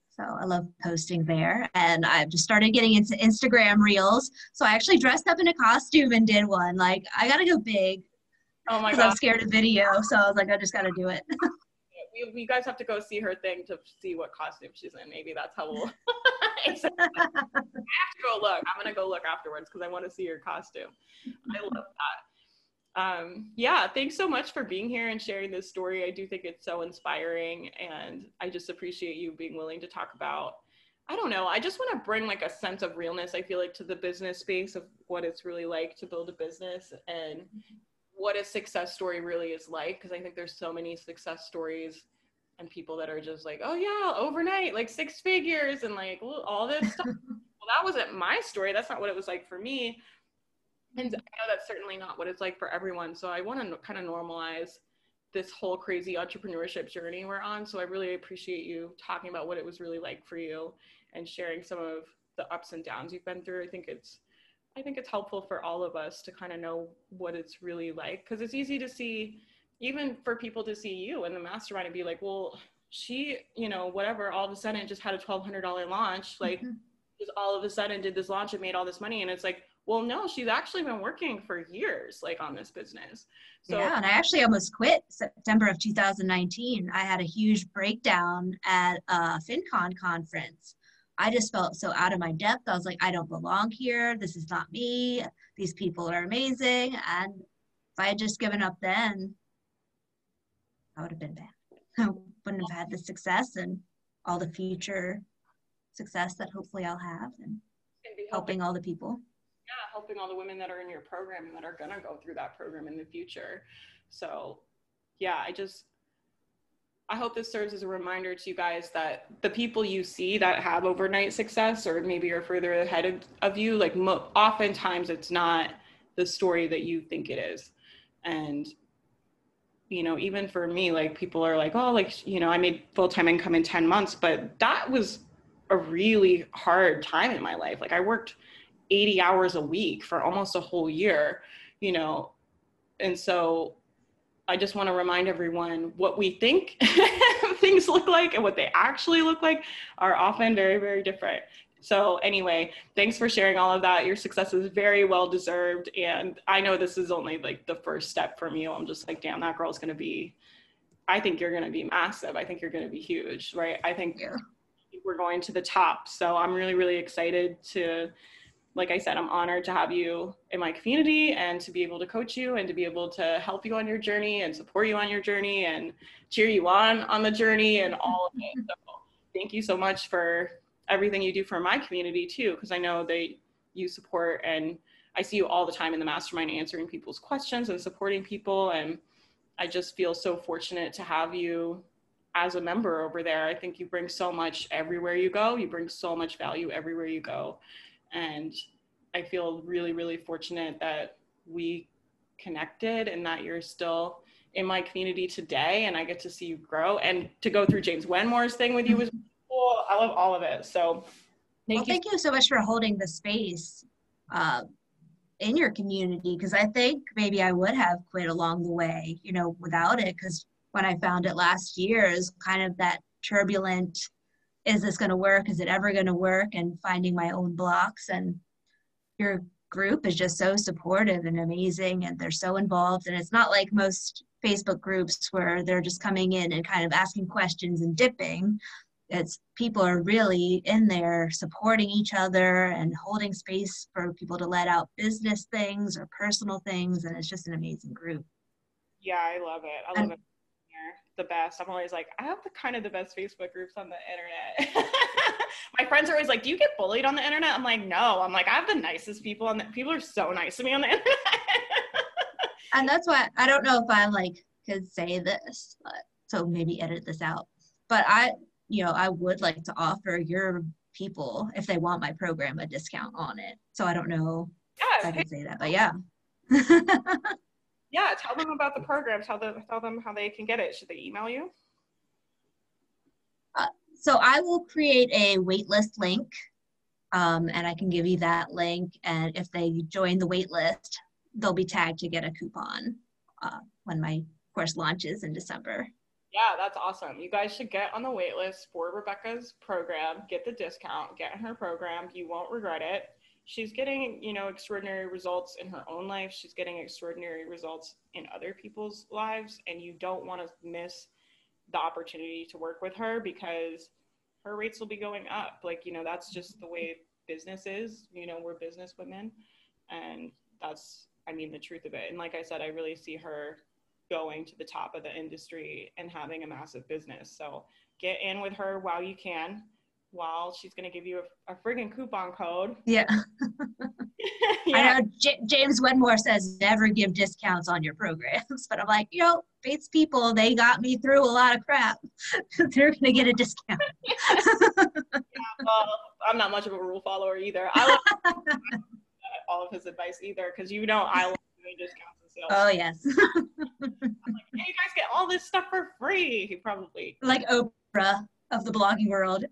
So I love posting there. And I've just started getting into Instagram reels. So I actually dressed up in a costume and did one. Like, I got to go big. Oh my God. I'm scared of video. So I was like, I just got to do it. we guys have to go see her thing to see what costume she's in. Maybe that's how we'll. I have to go look. I'm going to go look afterwards because I want to see your costume. I love that um, yeah, thanks so much for being here and sharing this story. I do think it's so inspiring, and I just appreciate you being willing to talk about. I don't know. I just want to bring like a sense of realness. I feel like to the business space of what it's really like to build a business and what a success story really is like. Because I think there's so many success stories and people that are just like, oh yeah, overnight, like six figures and like all this stuff. well, that wasn't my story. That's not what it was like for me and I know that's certainly not what it's like for everyone. So I want to kind of normalize this whole crazy entrepreneurship journey we're on. So I really appreciate you talking about what it was really like for you and sharing some of the ups and downs you've been through. I think it's I think it's helpful for all of us to kind of know what it's really like because it's easy to see even for people to see you in the mastermind and be like, well, she, you know, whatever, all of a sudden just had a $1200 launch, like mm-hmm. just all of a sudden did this launch and made all this money. And it's like well no she's actually been working for years like on this business. So yeah and i actually almost quit september of 2019 i had a huge breakdown at a fincon conference i just felt so out of my depth. I was like i don't belong here. This is not me. These people are amazing. And if i had just given up then i would have been bad. I wouldn't have had the success and all the future success that hopefully i'll have and helping. all the people. Yeah, helping all the women that are in your program and that are going to go through that program in the future. So, yeah, I just, I hope this serves as a reminder to you guys that the people you see that have overnight success or maybe are further ahead of, of you, like mo- oftentimes it's not the story that you think it is. And, you know, even for me, like people are like, oh, like, you know, I made full time income in 10 months, but that was a really hard time in my life. Like I worked 80 hours a week for almost a whole year, you know. And so I just want to remind everyone what we think things look like and what they actually look like are often very, very different. So, anyway, thanks for sharing all of that. Your success is very well deserved. And I know this is only like the first step from you. I'm just like, damn, that girl's going to be, I think you're going to be massive. I think you're going to be huge, right? I think yeah. we're going to the top. So, I'm really, really excited to like I said, I'm honored to have you in my community and to be able to coach you and to be able to help you on your journey and support you on your journey and cheer you on on the journey and all of it. So thank you so much for everything you do for my community too, because I know that you support and I see you all the time in the mastermind answering people's questions and supporting people. And I just feel so fortunate to have you as a member over there. I think you bring so much everywhere you go. You bring so much value everywhere you go. And I feel really, really fortunate that we connected and that you're still in my community today and I get to see you grow and to go through James Wedmore's thing with you was cool. I love all of it. So thank well, you. Thank you so much for holding the space uh, in your community because I think maybe I would have quit along the way, you know, without it. Because when I found it last year is kind of that turbulent is this going to work? Is it ever going to work? And finding my own blocks. And your group is just so supportive and amazing, and they're so involved. And it's not like most Facebook groups where they're just coming in and kind of asking questions and dipping. It's people are really in there supporting each other and holding space for people to let out business things or personal things. And it's just an amazing group. Yeah, I love it. I love and, it the best. I'm always like, I have the kind of the best Facebook groups on the internet. My friends are always like, Do you get bullied on the internet? I'm like, No. I'm like, I have the nicest people on the people are so nice to me on the internet. and that's why I don't know if I like could say this, but, so maybe edit this out. But I, you know, I would like to offer your people if they want my program a discount on it. So I don't know yeah, if I can say that, but yeah. yeah, tell them about the program. Tell them tell them how they can get it. Should they email you? Uh, so I will create a waitlist link, um, and I can give you that link. And if they join the waitlist, they'll be tagged to get a coupon uh, when my course launches in December. Yeah, that's awesome. You guys should get on the waitlist for Rebecca's program. Get the discount. Get in her program. You won't regret it she's getting you know extraordinary results in her own life. She's getting extraordinary results in other people's lives. And you don't want to miss the opportunity to work with her because her rates will be going up. Like you know that's just the way business is. You know we're business women. And that's i mean the truth of it. And like i said i really see her going to the top of the industry and having a massive business. So get in with her while you can well, she's going to give you a, a friggin' coupon code. Yeah. yeah. I know J- James Wedmore says never give discounts on your programs, but I'm like, you know, Bates people, they got me through a lot of crap. They're going to get a discount. yeah, well, I'm not much of a rule follower either. I love all of his advice either because you know I love doing discounts and sales. Oh, yes. like, hey, you guys get all this stuff for free. He probably. Like Oprah of the blogging world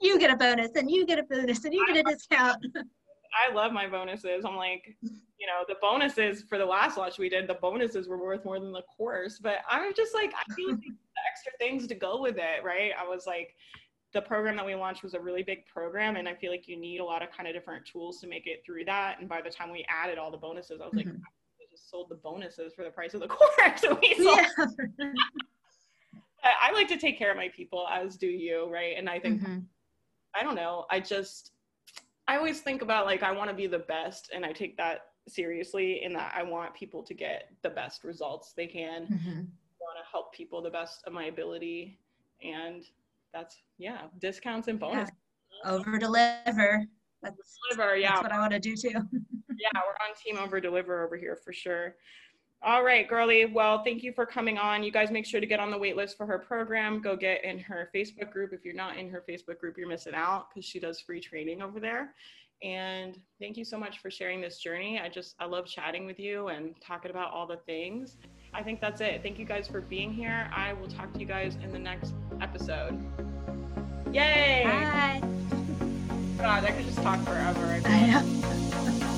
you get a bonus and you get a bonus and you get a discount. I love my bonuses. I'm like, you know, the bonuses for the last launch we did, the bonuses were worth more than the course. But I'm just like, I feel like the extra things to go with it, right? I was like, the program that we launched was a really big program, and I feel like you need a lot of kind of different tools to make it through that. And by the time we added all the bonuses, I was like, mm-hmm. I just sold the bonuses for the price of the course. so we sold. Yeah. I like to take care of my people, as do you, right? And I think. Mm-hmm I don't know. I just, I always think about like, I want to be the best. And I take that seriously in that I want people to get the best results they can. Mm-hmm. want to help people the best of my ability. And that's, yeah, discounts and bonuses. Yeah. Over deliver. That's, deliver, yeah. That's what I want to do too. yeah, we're on team over deliver over here for sure. All right, girly. Well, thank you for coming on. You guys make sure to get on the wait list for her program. Go get in her Facebook group. If you're not in her Facebook group, you're missing out because she does free training over there. And thank you so much for sharing this journey. I just, I love chatting with you and talking about all the things. I think that's it. Thank you guys for being here. I will talk to you guys in the next episode. Yay! Bye. God, I could just talk forever. I know.